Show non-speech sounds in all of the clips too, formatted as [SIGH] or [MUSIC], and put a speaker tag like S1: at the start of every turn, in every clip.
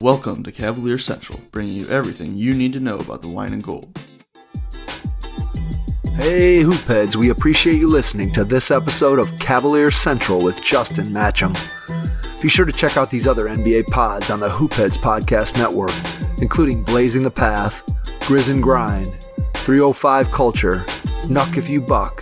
S1: Welcome to Cavalier Central, bringing you everything you need to know about the wine and gold.
S2: Hey, Hoopheads, we appreciate you listening to this episode of Cavalier Central with Justin Matcham. Be sure to check out these other NBA pods on the Hoopheads Podcast Network, including Blazing the Path, Grizz and Grind, 305 Culture, Nuck If You Buck,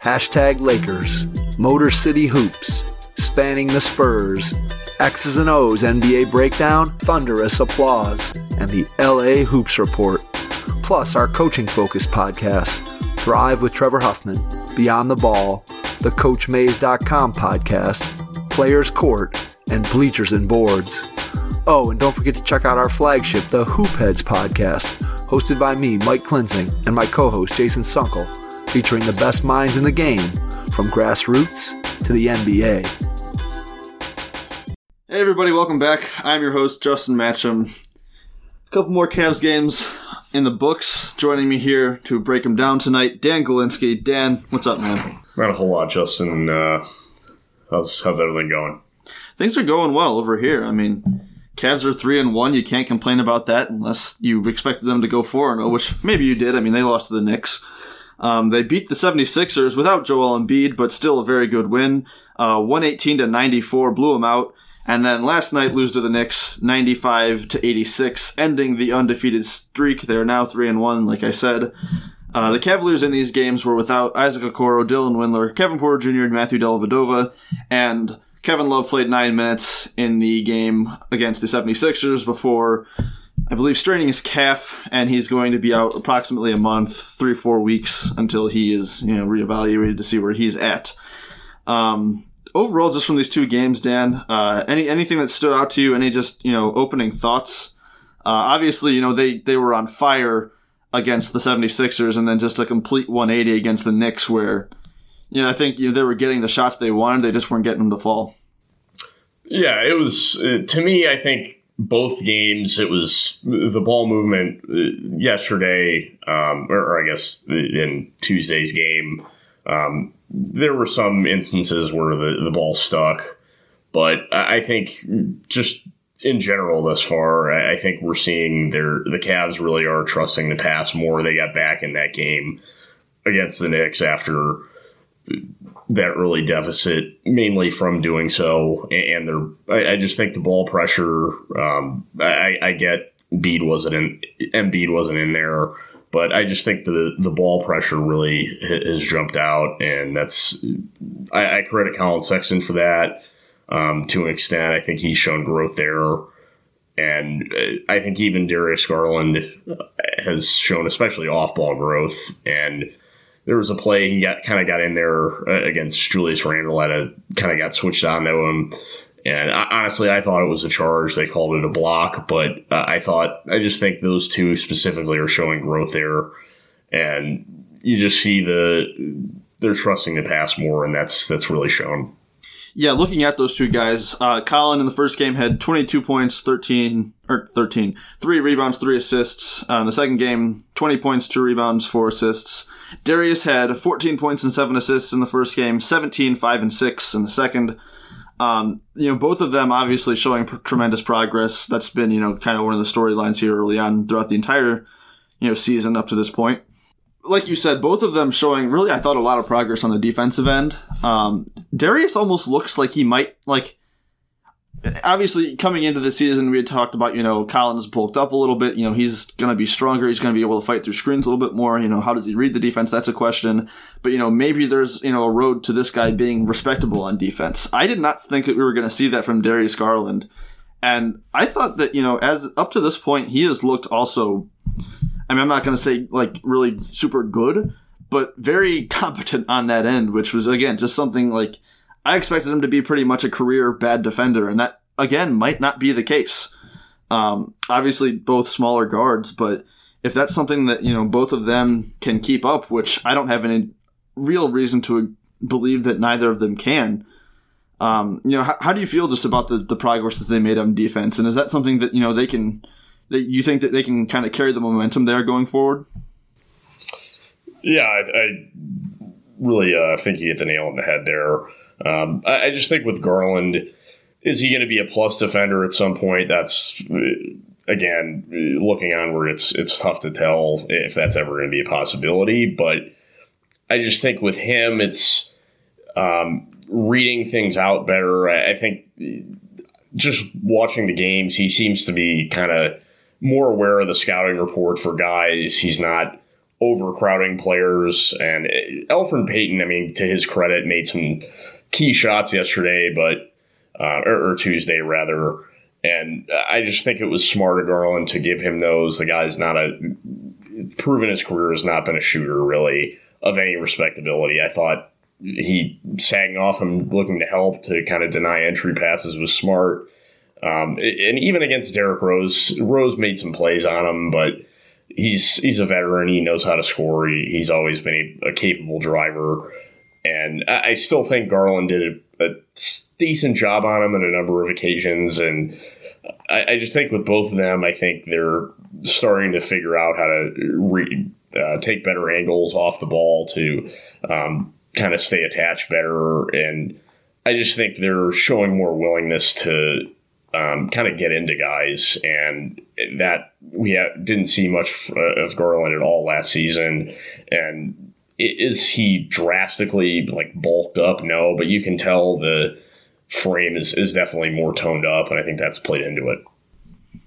S2: Hashtag Lakers, Motor City Hoops, Spanning the Spurs, X's and O's NBA Breakdown, Thunderous Applause, and the LA Hoops Report, plus our coaching focused podcasts, Thrive with Trevor Huffman, Beyond the Ball, the CoachMaze.com podcast, Players Court, and Bleachers and Boards. Oh, and don't forget to check out our flagship, the Hoopheads podcast, hosted by me, Mike Klinzing, and my co-host, Jason Sunkle, featuring the best minds in the game, from grassroots to the NBA.
S1: Hey everybody, welcome back. I'm your host, Justin Matcham. A couple more Cavs games in the books. Joining me here to break them down tonight, Dan Galinsky. Dan, what's up, man?
S3: Not a whole lot, Justin. Uh, how's how's everything going?
S1: Things are going well over here. I mean, Cavs are three and one. You can't complain about that unless you expected them to go four and zero, which maybe you did. I mean, they lost to the Knicks. Um, they beat the 76ers without Joel Embiid, but still a very good win. Uh, 118 to 94, blew them out. And then last night lose to the Knicks 95 to 86, ending the undefeated streak. They're now 3 and 1, like I said. Uh, the Cavaliers in these games were without Isaac Okoro, Dylan Windler, Kevin Porter Jr., and Matthew Dellavedova. And Kevin Love played nine minutes in the game against the 76ers before, I believe, straining his calf, and he's going to be out approximately a month, three, four weeks until he is, you know, reevaluated to see where he's at. Um, overall, just from these two games, Dan, uh, any anything that stood out to you? Any just you know opening thoughts? Uh, obviously, you know they they were on fire against the 76ers, and then just a complete 180 against the Knicks, where you know I think you know they were getting the shots they wanted, they just weren't getting them to fall.
S3: Yeah, it was uh, to me. I think both games, it was the ball movement uh, yesterday, um, or, or, I guess in Tuesday's game. Um, there were some instances where the, the ball stuck, but I think just in general thus far, I think we're seeing their the Cavs really are trusting the pass more. They got back in that game against the Knicks after that early deficit, mainly from doing so, and they're. I, just think the ball pressure. Um, I, I get Embiid wasn't in. Embiid wasn't in there. But I just think the the ball pressure really has jumped out, and that's I, I credit Collin Sexton for that um, to an extent. I think he's shown growth there, and uh, I think even Darius Garland has shown especially off ball growth. And there was a play he got kind of got in there uh, against Julius Randle a kind of got switched on to him and I, honestly, I thought it was a charge. They called it a block, but uh, I thought I just think those two specifically are showing growth there, and you just see the they're trusting the pass more, and that's that's really shown.
S1: Yeah, looking at those two guys, uh, Collin in the first game had 22 points, 13 or 13, three rebounds, three assists. Uh, in the second game, 20 points, two rebounds, four assists. Darius had 14 points and seven assists in the first game, 17, five and six in the second. Um, you know, both of them obviously showing tremendous progress. That's been, you know, kind of one of the storylines here early on throughout the entire, you know, season up to this point. Like you said, both of them showing really, I thought, a lot of progress on the defensive end. Um, Darius almost looks like he might, like, obviously coming into the season we had talked about you know collins bulked up a little bit. You know he's going to be stronger. He's going to be able to fight through screens a little bit more. You know how does he read the defense? That's a question. But you know maybe there's you know a road to this guy being respectable on defense. I did not think that we were going to see that from darius garland. And i thought that you know as up to this point he has looked also i mean i'm not going to say like really super good but very [LAUGHS] competent on that end which was again just something like I expected him to be pretty much a career bad defender, and that again might not be the case. Um, obviously, both smaller guards, but if that's something that you know both of them can keep up, which I don't have any real reason to believe that neither of them can. Um, you know, how, how, do you feel just about the, the progress that they made on defense, and is that something that you know they can that you think that they can kind of carry the momentum there going forward?
S3: Yeah, I, I really uh, think you hit the nail on the head there. Um, I, I, just think with Garland, is he going to be a plus defender at some point? That's uh, again uh, looking onward. It's it's tough to tell if that's ever going to be a possibility. But I just think with him, it's um, reading things out better. I, think uh, just watching the games, he seems to be kind of more aware of the scouting report for guys. He's not overcrowding players. And Elfrid Payton, I mean, to his credit, made some key shots yesterday, but uh, or, or, Tuesday rather. And I just think it was smart of Garland to give him those. The guy's not a proven his career has not been a shooter really of any respectability. I thought he sagging off him looking to help to kind of deny entry passes was smart. Um, and even against Derrick Rose, Rose made some plays on him, but he's he's a veteran. He knows how to score. He, he's always been a, a capable driver, and I, I, still think Garland did a, a, decent job on him on a number of occasions. And I, I, just think with both of them, I think they're starting to figure out how to re, uh, take better angles off the ball to um, kind of stay attached better. And I just think they're showing more willingness to um, kind of get into guys, and that we didn't see much of Garland at all last season. And is he drastically like bulked up? No, but you can tell the frame is, is definitely more toned up, and I think that's played into it.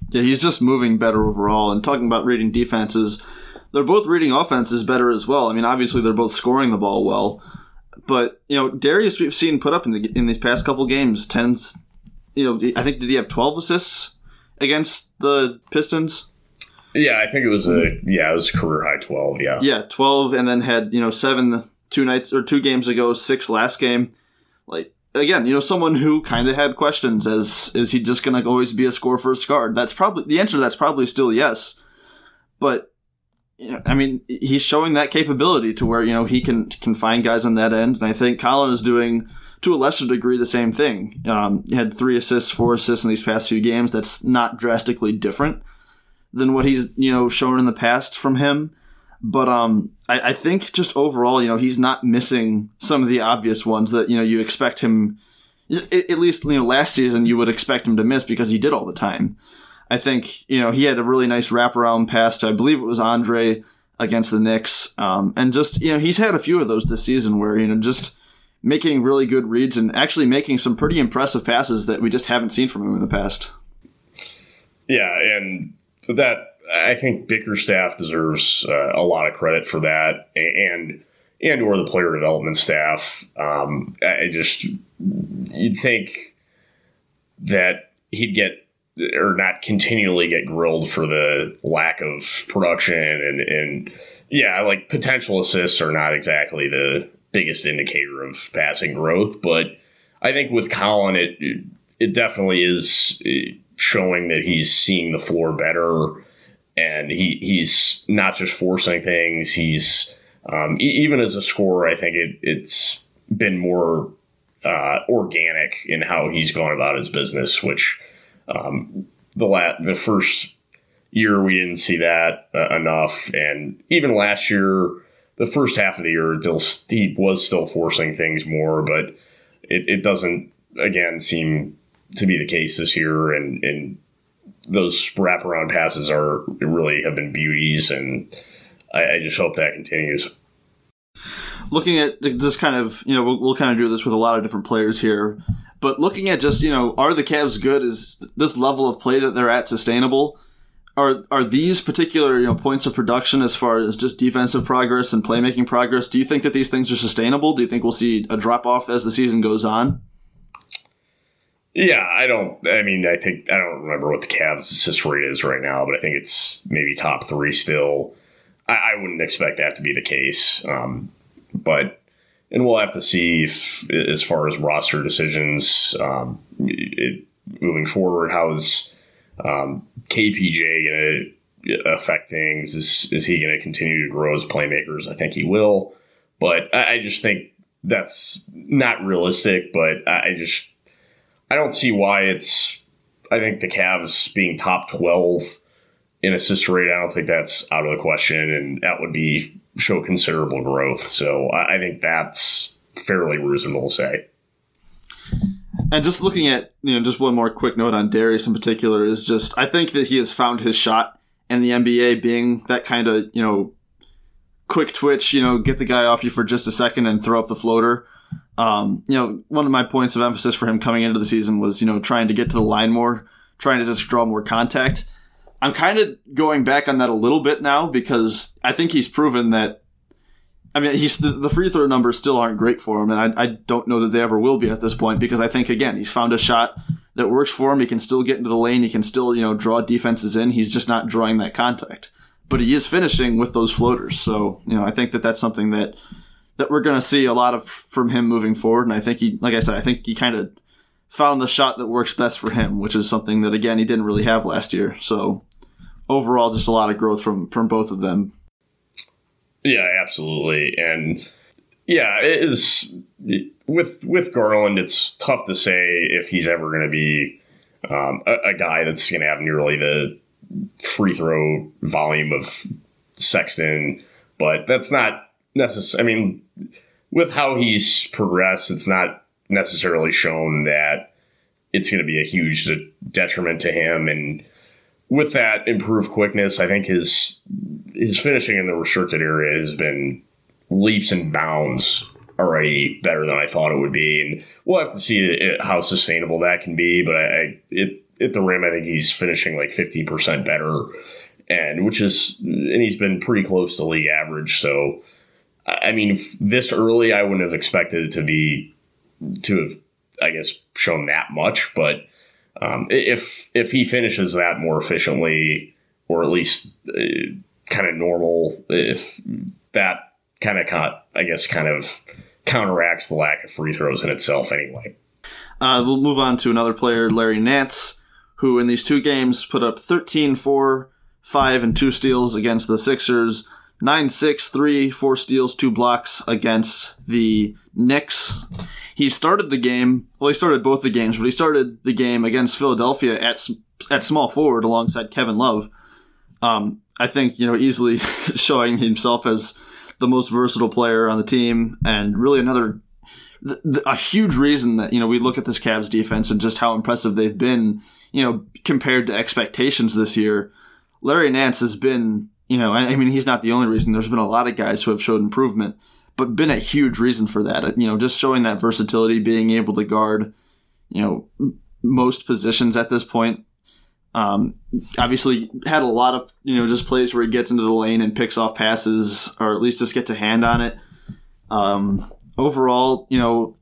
S1: Yeah, he's just moving better overall. And talking about reading defenses, they're both reading offenses better as well. I mean, obviously they're both scoring the ball well, but you know Darius we've seen put up in the in these past couple games tens you know, I think did he have twelve assists against the Pistons?
S3: Yeah, I think it was a yeah, it was career high twelve. Yeah,
S1: yeah, twelve, and then had you know seven two nights or two games ago, six last game. Again, you know, someone who kind of had questions as is he just going to always be a score first guard? That's probably the answer. That's probably still yes, but I mean, he's showing that capability to where you know he can can find guys on that end, and I think Collin is doing to a lesser degree the same thing. Um, had three assists, four assists in these past few games. That's not drastically different than what he's you know shown in the past from him. But um, I, I think just overall, you know, he's not missing some of the obvious ones that you know you expect him. At least you know last season you would expect him to miss because he did all the time. I think you know he had a really nice wraparound pass to I believe it was Andre against the Knicks, um, and just you know he's had a few of those this season where you know just making really good reads and actually making some pretty impressive passes that we just haven't seen from him in the past.
S3: Yeah, and for that, I think Bickerstaff deserves uh, a lot of credit for that, and and or the player development staff. Um, I just you'd think that he'd get or not continually get grilled for the lack of production and and yeah, like potential assists are not exactly the biggest indicator of passing growth. But I think with Collin, it it definitely is uh, showing that he's seeing the floor better, and he he's not just forcing things. He's um, e- even as a scorer, I think it, it's been more uh, organic in how he's gone about his business. Which um, the la- the first year we didn't see that uh, enough, and even last year the first half of the year, Steep was still forcing things more, but it, it doesn't again seem to be the case this year. And, and those wraparound passes are really have been beauties, and I, I just hope that continues.
S1: Looking at this kind of, you know, we'll, we'll kind of do this with a lot of different players here, but looking at just, you know, are the Cavs good? Is this level of play that they're at sustainable? are are these particular you know points of production as far as just defensive progress and playmaking progress? Do you think that these things are sustainable? Do you think we'll see a drop off as the season goes on?
S3: Yeah, I don't. I mean, I think I don't remember what the Cavs assist rate is right now, but I think it's maybe top three still. I, I wouldn't expect that to be the case, um, but and we'll have to see if, as far as roster decisions um, it, moving forward, how is um, KPJ going to affect things? Is, is he going to continue to grow as playmakers? I think he will. But I, I just think that's not realistic. But I, I just I don't see why it's. I think the Cavs being top twelve in assist rate, I don't think that's out of the question, and that would be show considerable growth. So I, I think that's fairly reasonable to say.
S1: And just looking at, you know, just one more quick note on Darius in particular is just, I think that he has found his shot in the NBA being that kind of, you know, quick twitch, you know, get the guy off you for just a second and throw up the floater. Um, you know, one of my points of emphasis for him coming into the season was, you know, trying to get to the line more, trying to just draw more contact. I'm kind of going back on that a little bit now because I think he's proven that. I mean, he's the, the free throw numbers still aren't great for him, and I, I don't know that they ever will be at this point because I think again he's found a shot that works for him. He can still get into the lane. He can still you know draw defenses in. He's just not drawing that contact, but he is finishing with those floaters. So you know, I think that that's something that that we're going to see a lot of from him moving forward. And I think he, like I said, I think he kind of found the shot that works best for him, which is something that again he didn't really have last year. So overall, just a lot of growth from from both of them.
S3: Yeah, absolutely, and yeah, it is with with Garland. It's tough to say if he's ever going to be um, a, a, guy that's going to have nearly the free throw volume of Sexton, but that's not necessary. I mean, with how he's progressed, it's not necessarily shown that it's going to be a huge detriment to him and with that improved quickness, I think his his finishing in the restricted area has been leaps and bounds already better than I thought it would be, and we'll have to see it, how sustainable that can be. But I, I it at the rim, I think he's finishing like fifteen percent better, and which is and he's been pretty close to league average. So, I mean, this early, I wouldn't have expected it to be to have, I guess, shown that much, but um, if if he finishes that more efficiently, or at least uh, kind of normal, if that kind of, caught, I guess, kind of counteracts the lack of free throws in itself anyway.
S1: Uh, we'll move on to another player, Larry Nance, who in these two games put up 13, 4, 5, and 2 steals against the Sixers, 9, 6, 3, 4 steals, 2 blocks against the Knicks he started the game. Well, he started both the games, but he started the game against Philadelphia at at small forward alongside Kevin Love. Um, I think you know easily [LAUGHS] showing himself as the most versatile player on the team, and really another th- th- a huge reason that you know we look at this Cavs defense and just how impressive they've been. You know, compared to expectations this year, Larry Nance has been. You know, I, I mean, he's not the only reason. There's been a lot of guys who have showed improvement but been a huge reason for that. You know, just showing that versatility, being able to guard, you know, most positions at this point. Um, obviously, had a lot of you know just plays where he gets into the lane and picks off passes, or at least just gets a hand on it. Um, overall, you know,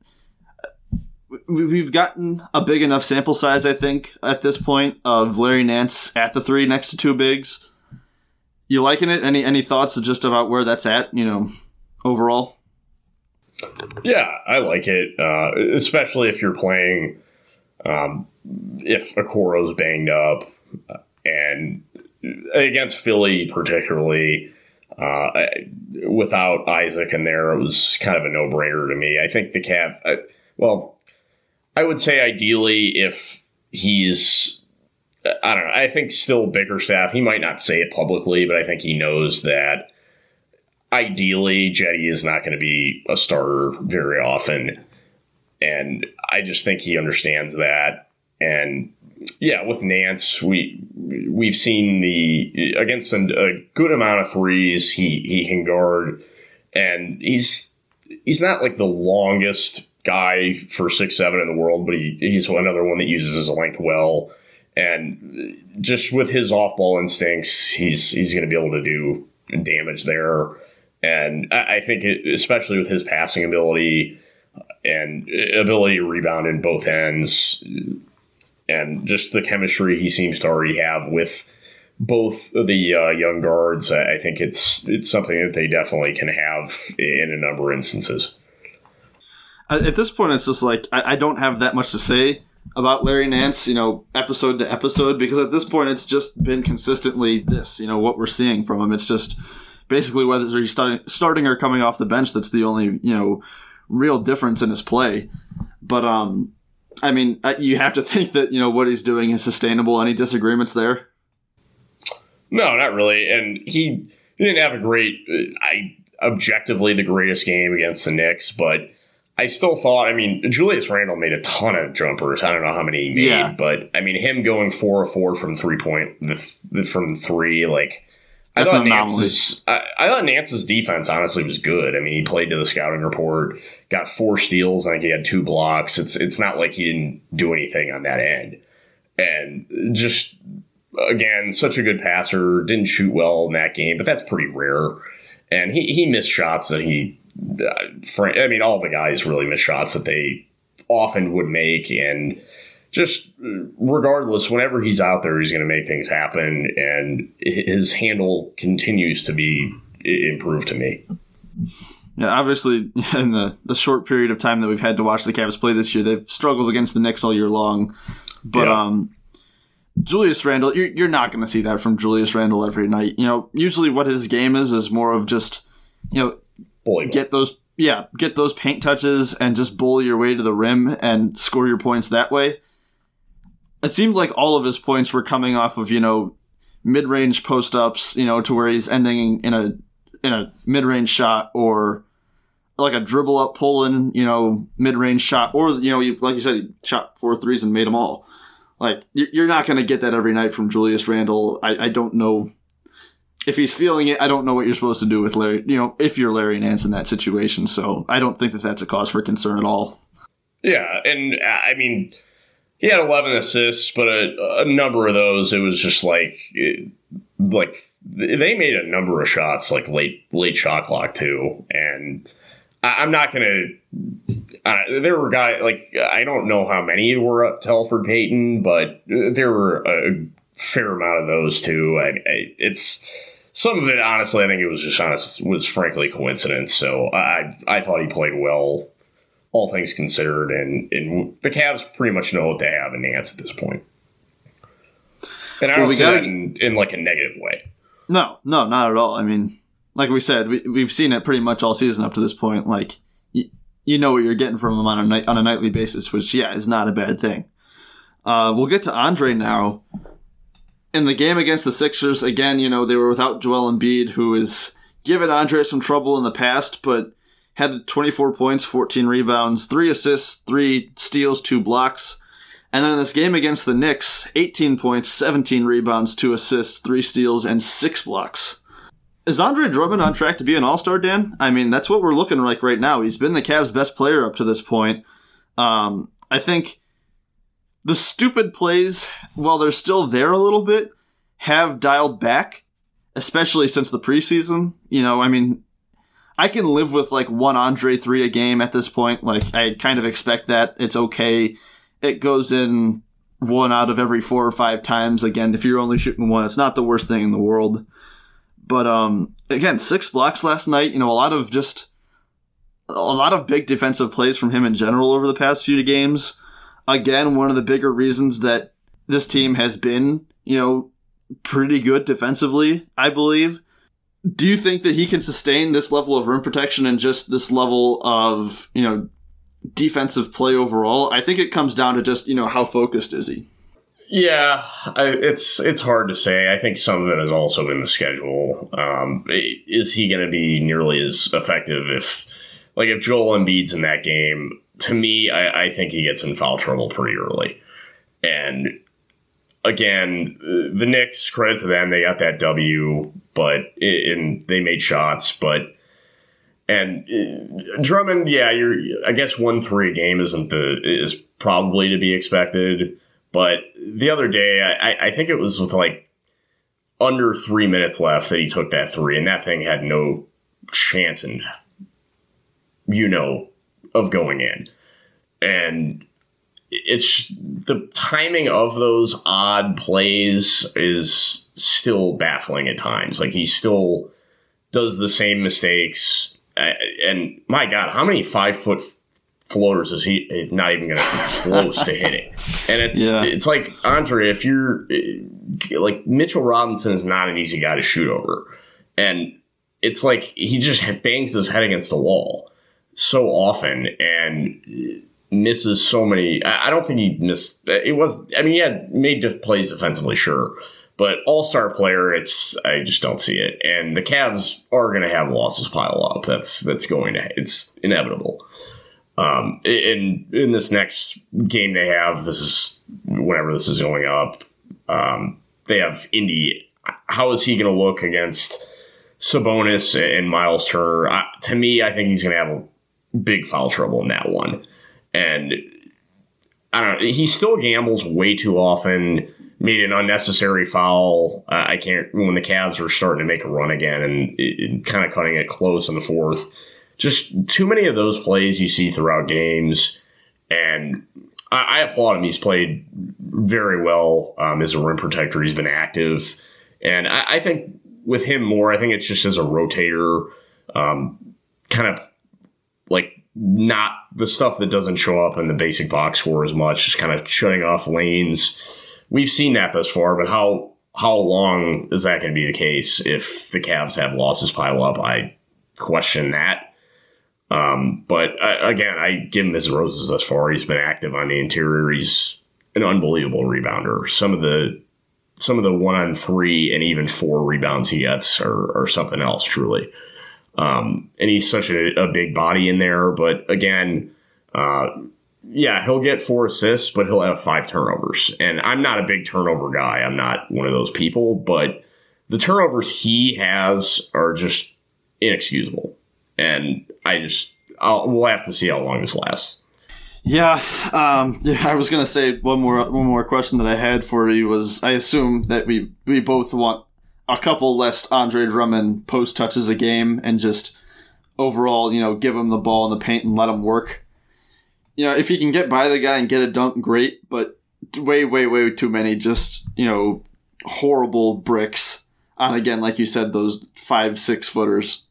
S1: we've gotten a big enough sample size, I think, at this point of Larry Nance at the three next to two bigs. You liking it? Any any thoughts just about where that's at? You know, overall?
S3: Yeah, I like it, uh, especially if you're playing. Um, if Okoro's banged up, and against Philly particularly, uh, without Isaac in there, it was kind of a no brainer to me. I think the Cav, uh, well, I would say ideally if he's, I don't know, I think still Bickerstaff, he might not say it publicly, but I think he knows that ideally, Jetty is not going to be a starter very often. And I just think he understands that. And yeah, with Nance, we we've seen the against a, good amount of threes he he can guard, and he's he's not like the longest guy for six seven in the world, but he, he's another one that uses his length well. And just with his off ball instincts, he's he's going to be able to do damage there. And I think, it, especially with his passing ability and ability to rebound in both ends, and just the chemistry he seems to already have with both the uh, young guards, I think it's it's something that they definitely can have in a number of instances.
S1: At this point, it's just like I, I don't have that much to say about Larry Nance, you know, episode to episode, because at this point, it's just been consistently this, you know, what we're seeing from him. It's just basically whether he's starting, starting or coming off the bench. That's the only you know real difference in his play. But um, I mean, you have to think that you know what he's doing is sustainable. Any disagreements there?
S3: No, not really. And he, he didn't have a great, I objectively the greatest game against the Knicks, but I still thought, I mean, Julius Randle made a ton of jumpers. I don't know how many he made, yeah. but I mean, him going four or four from three point, from three, like, I thought, Nance's, I, I, thought Nance's defense honestly was good. I mean, he played to the scouting report, got four steals. I think he had two blocks. It's it's not like he didn't do anything on that end, and just again, such a good passer. Didn't shoot well in that game, but that's pretty rare. And he he missed shots that he. Uh, I mean, all the guys really missed shots that they often would make, and just regardless, whenever he's out there, he's going to make things happen, and his handle continues to be improved to me.
S1: Yeah, obviously, [LAUGHS] in the, the short period of time that we've had to watch the Cavs play this year, they've struggled against the Knicks all year long. But yeah. um, Julius Randle, you're, you're not going to see that from Julius Randle every night. You know, usually what his game is is more of just, you know, Boy, get those yeah, get those paint touches and just bully your way to the rim and score your points that way. It seemed like all of his points were coming off of you know mid-range post-ups you know to where he's ending in a in a mid-range shot or like a dribble up pull in you know mid-range shot or you know like you said he shot four threes and made them all. Like you're not going to get that every night from julius randle. I, I don't know if he's feeling it i don't know what you're supposed to do with larry you know if you're larry nance in that situation so i don't think that that's a cause for concern at all
S3: yeah and i mean he had 11 assists, but a, a number of those, it was just like, like they made a number of shots, like late late shot clock too. And I, am not gonna. Uh, there were guys like I don't know how many were up to Elfrid Payton, but there were a fair amount of those too. I, I, it's some of it, honestly, I think it was just honest was frankly coincidence. So I I thought he played well all things considered, and, and the Cavs pretty much know what they have in Nance at this point. And I don't see gotta, that in, in, like a negative way.
S1: No, no, not at all. I mean, like we said, we, we've seen it pretty much all season up to this point. Like, you, you know what you're getting from him on a night on a nightly basis, which yeah is not a bad thing. Uh, we'll get to Andre now. In the game against the Sixers, again, you know they were without Joel Embiid, who has given Andre some trouble in the past, but had 24 points, 14 rebounds, 3 assists, 3 steals, 2 blocks. And then in this game against the Knicks, 18 points, 17 rebounds, 2 assists, 3 steals, and 6 blocks. Is Andre Drummond on track to be an all star, Dan? I mean, that's what we're looking like right now. He's been the Cavs' best player up to this point. Um, I think the stupid plays, while they're still there a little bit, have dialed back, especially since the preseason. You know, I mean, I can live with like one Andre three a game at this point. Like I kind of expect that. It's okay. It goes in one out of every four or five times. Again, if you're only shooting one, it's not the worst thing in the world. But um, again, six blocks last night. You know, a lot of just a lot of big defensive plays from him in general over the past few games. Again, one of the bigger reasons that this team has been, you know, pretty good defensively, I believe do you think that he can sustain this level of rim protection and just this level of you know defensive play overall? I think it comes down to just you know how focused is he.
S3: Yeah, I, it's it's hard to say. I think some of it is also in the schedule. Um, is he going to be nearly as effective if, like, if Joel Embiid's in that game? To me, I, I think he gets in foul trouble pretty early, and again, the Knicks, credit to them, they got that W, but and they made shots, but and uh, Drummond, yeah, you're I guess one three a game isn't the is probably to be expected, but the other day I, I think it was with like under three minutes left that he took that three, and that thing had no chance and you know of going in, and it's the timing of those odd plays is still baffling at times. Like he still does the same mistakes. And my God, how many five foot floaters is he not even going to come close to hitting? And it's yeah. it's like Andre, if you're like Mitchell Robinson is not an easy guy to shoot over, and it's like he just bangs his head against the wall so often and misses so many. I don't think he missed. It was. I mean, he had made plays defensively, sure, but all star player. It's. I just don't see it. And the Cavs are going to have losses pile up. That's that's going to. It's inevitable. Um, in in this next game they have, this is whenever this is going up. Um, they have Indy. How is he going to look against Sabonis and Myles Turner? I, to me, I think he's going to have big foul trouble in that one. And I don't know. He still gambles way too often. Made an unnecessary foul. Uh, I can't when the Cavs were starting to make a run again and, and kind of cutting it close in the fourth. Just too many of those plays you see throughout games, and I, I applaud him. He's played very well um, as a rim protector. He's been active, and I, I, think with him more, I think it's just as a rotator, um, kind of not the stuff that doesn't show up in the basic box score as much, just kind of shutting off lanes. We've seen that thus far, but how how long is that going to be the case if the Cavs have losses pile up? I question that. Um, but uh, again, I give him his roses thus far. He's been active on the interior. He's an unbelievable rebounder. Some of the some of the one on three and even four rebounds he gets are, are something else, truly. Um, and he's such a, a, big body in there. But again, uh, yeah, he'll get four assists, but he'll have five turnovers. And I'm not a big turnover guy. I'm not one of those people, but the turnovers he has are just inexcusable. And I just, I'll, we'll have to see how long this lasts.
S1: Yeah, um, yeah. [LAUGHS] I was gonna say one more one more question that I had for you was I assume that we we both want a couple less Andre Drummond post touches a game and just overall, you know, give him the ball in the paint and let him work. You know, if he can get by the guy and get a dunk, great, but way, way, way too many just, you know, horrible bricks on again, like you said, those five, six footers.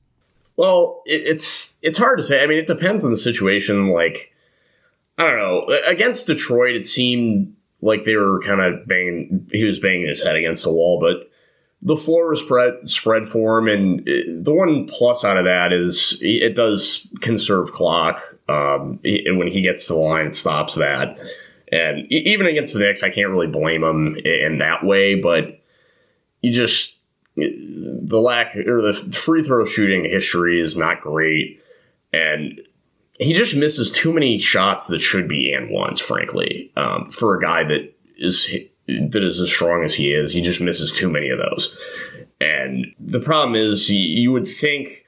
S3: Well, it's it's hard to say. I mean, it depends on the situation. Like, I don't know. Against Detroit, it seemed like they were kind of banging. He was banging his head against the wall, but the floor is spread spread and it, the one plus out of that is it does conserve clock. Um, when he gets to the line, it stops that. And even against the Knicks, I can't really blame him in that way. But you just the lack or the free throw shooting history is not great, and he just misses too many shots that should be and ones. Frankly, um, for a guy that is that is as strong as he is. He just misses too many of those. And the problem is, you would think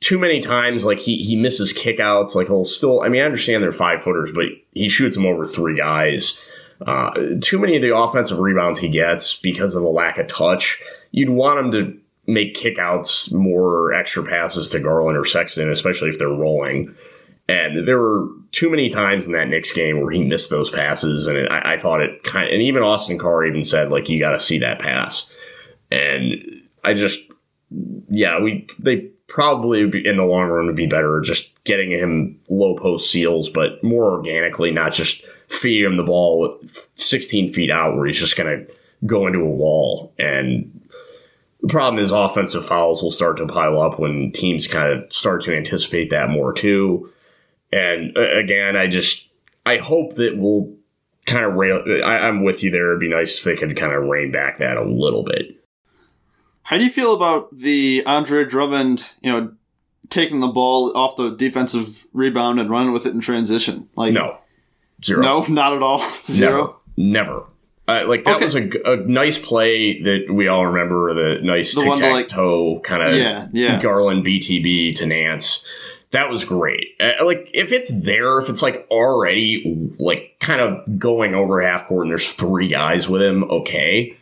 S3: too many times, like he, he misses kickouts. Like he'll still, I mean, I understand they're five footers, but he shoots them over three guys. Uh, too many of the offensive rebounds he gets because of the lack of touch. You'd want him to make kickouts more extra passes to Garland or Sexton, especially if they're rolling. And there were too many times in that Knicks game where he missed those passes, and it, I, I, thought it kind. Of, and even Austin Carr even said like, "You got to see that pass." And I just, yeah, we they probably in the long run would be better just getting him low post seals, but more organically, not just feed him the ball 16 feet out where he's just going to go into a wall. And the problem is offensive fouls will start to pile up when teams kind of start to anticipate that more too. And uh, again, I just I hope that we'll kind of rail. I, am with you there. It'd be nice if they could kind of rein back that a little bit.
S1: How do you feel about the Andre Drummond? You know, taking the ball off the defensive rebound and running with it in transition. Like
S3: no, zero.
S1: No, not at all. [LAUGHS] Zero.
S3: Never. Never. Uh, like that okay. was a, a nice play that we all remember. The nice tic tac toe kind of
S1: yeah, yeah.
S3: Garland BTB to Nance that was great. Uh, like if it's there, if it's like already like kind of going over half court and there's three guys with him, okay,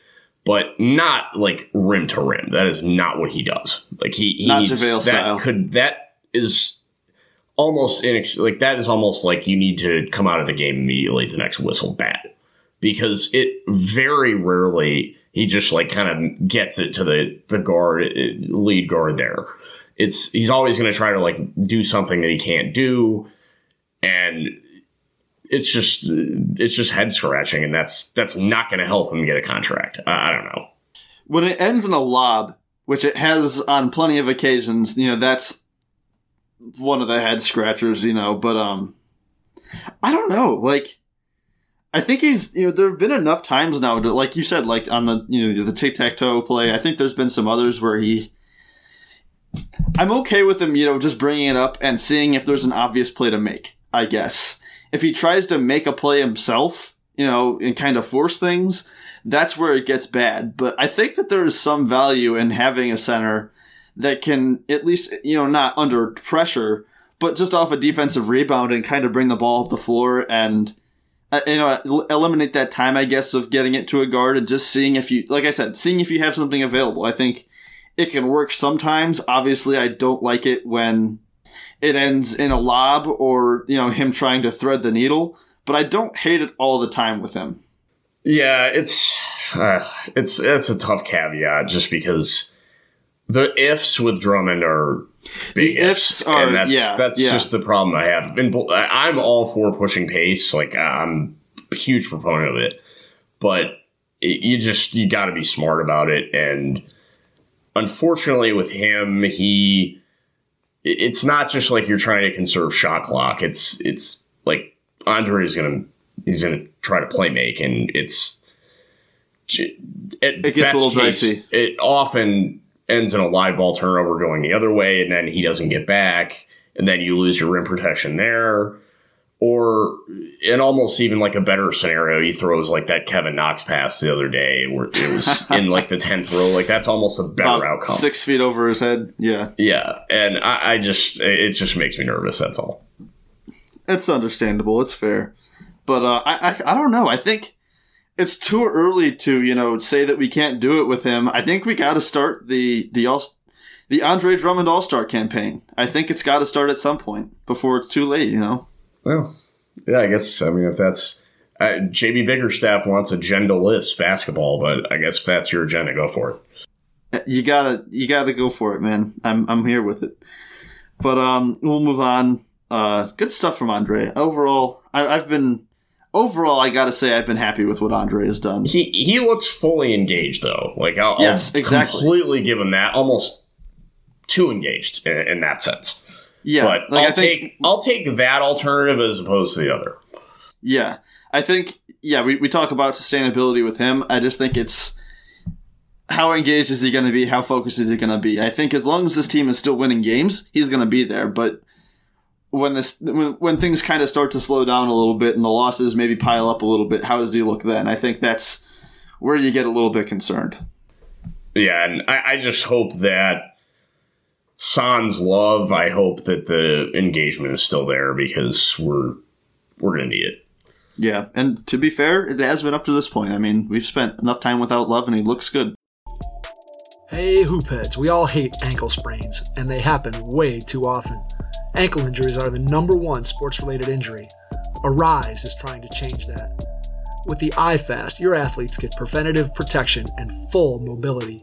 S3: but not like rim to rim. That is not what he does. Like he he's
S1: not JaVale
S3: that
S1: style.
S3: could that is almost inex- like that is almost like you need to come out of the game immediately the next whistle bat because it very rarely he just like kind of gets it to the the guard lead guard there it's he's always going to try to like do something that he can't do, and it's just it's just head scratching, and that's that's not going to help him get a contract. I, I don't know.
S1: When it ends in a lob, which it has on plenty of occasions, you know that's one of the head scratchers, you know. But um, I don't know, like. I think he's you know there have been enough times now to like you said like on the you know the tic tac toe play. I think there's been some others where he I'm okay with him, you know, just bringing it up and seeing if there's an obvious play to make. I guess. If he tries to make a play himself, you know, and kind of force things, that's where it gets bad. But I think that there is some value in having a center that can at least, you know, not under pressure, but just off a defensive rebound and kind of bring the ball up the floor and uh, you know eliminate that time I guess of getting it to a guard and just seeing if you like I said, seeing if you have something available. I think it can work sometimes. Obviously, I don't like it when it ends in a lob or, you know, him trying to thread the needle, but I don't hate it all the time with him.
S3: Yeah, it's uh, it's it's a tough caveat just because the ifs with Drummond are big
S1: The ifs are-
S3: and that's
S1: yeah,
S3: that's
S1: yeah.
S3: just the problem I have. Been I'm all for pushing pace, like I'm a huge proponent of it, but it, you just you got to be smart about it. And unfortunately, with him, he it's not just like you're trying to conserve shot clock. It's it's like Andre is gonna he's gonna try to play make, and it's
S1: it gets a little
S3: case,
S1: dicey.
S3: It often ends in a live ball turnover going the other way, and then he doesn't get back, and then you lose your rim protection there. Or in almost even like a better scenario, he throws like that Kevin Knox pass the other day where it was [LAUGHS] in like the tenth row. Like that's almost a better
S1: About
S3: outcome.
S1: six feet over his head. Yeah.
S3: Yeah, and I, I just it just makes me nervous. That's all.
S1: It's understandable. It's fair. But uh, I, I I don't know. I think it's too early to you know say that we can't do it with him. I think we got to start the the all the Andre Drummond All Star campaign. I think it's got to start at some point before it's too late. You know.
S3: Well, yeah, I guess I mean if that's uh, JB Bickerstaff wants agenda list basketball, but I guess if that's your agenda, go for it.
S1: You gotta you gotta go for it, man. I'm I'm here with it. But um, we'll move on. Uh, good stuff from Andre. Overall, I, I've been overall. I gotta say, I've been happy with what Andre has done.
S3: He he looks fully engaged though. Like I'll,
S1: Yes,
S3: I'll
S1: exactly.
S3: completely give him that. Almost too engaged in, in that sense.
S1: Yeah,
S3: but
S1: like
S3: I'll
S1: I think
S3: take I'll take that alternative as opposed to the other.
S1: Yeah, I think yeah we, we talk about sustainability with him. I just think it's how engaged is he going to be? How focused is he going to be? I think as long as this team is still winning games, he's going to be there. But when this when, when things kind of start to slow down a little bit and the losses maybe pile up a little bit, how does he look then? I think that's where you get a little bit concerned.
S3: Yeah, and I, I just hope that Sans love. I hope that the engagement is still there because we're we're gonna need it.
S1: Yeah, and to be fair, it has been up to this point. I mean, we've spent enough time without love, and he looks good.
S2: Hey, hoopheads, we all hate ankle sprains, and they happen way too often. Ankle injuries are the number one sports related injury. Aryse is trying to change that. With the iFast, your athletes get preventative protection and full mobility.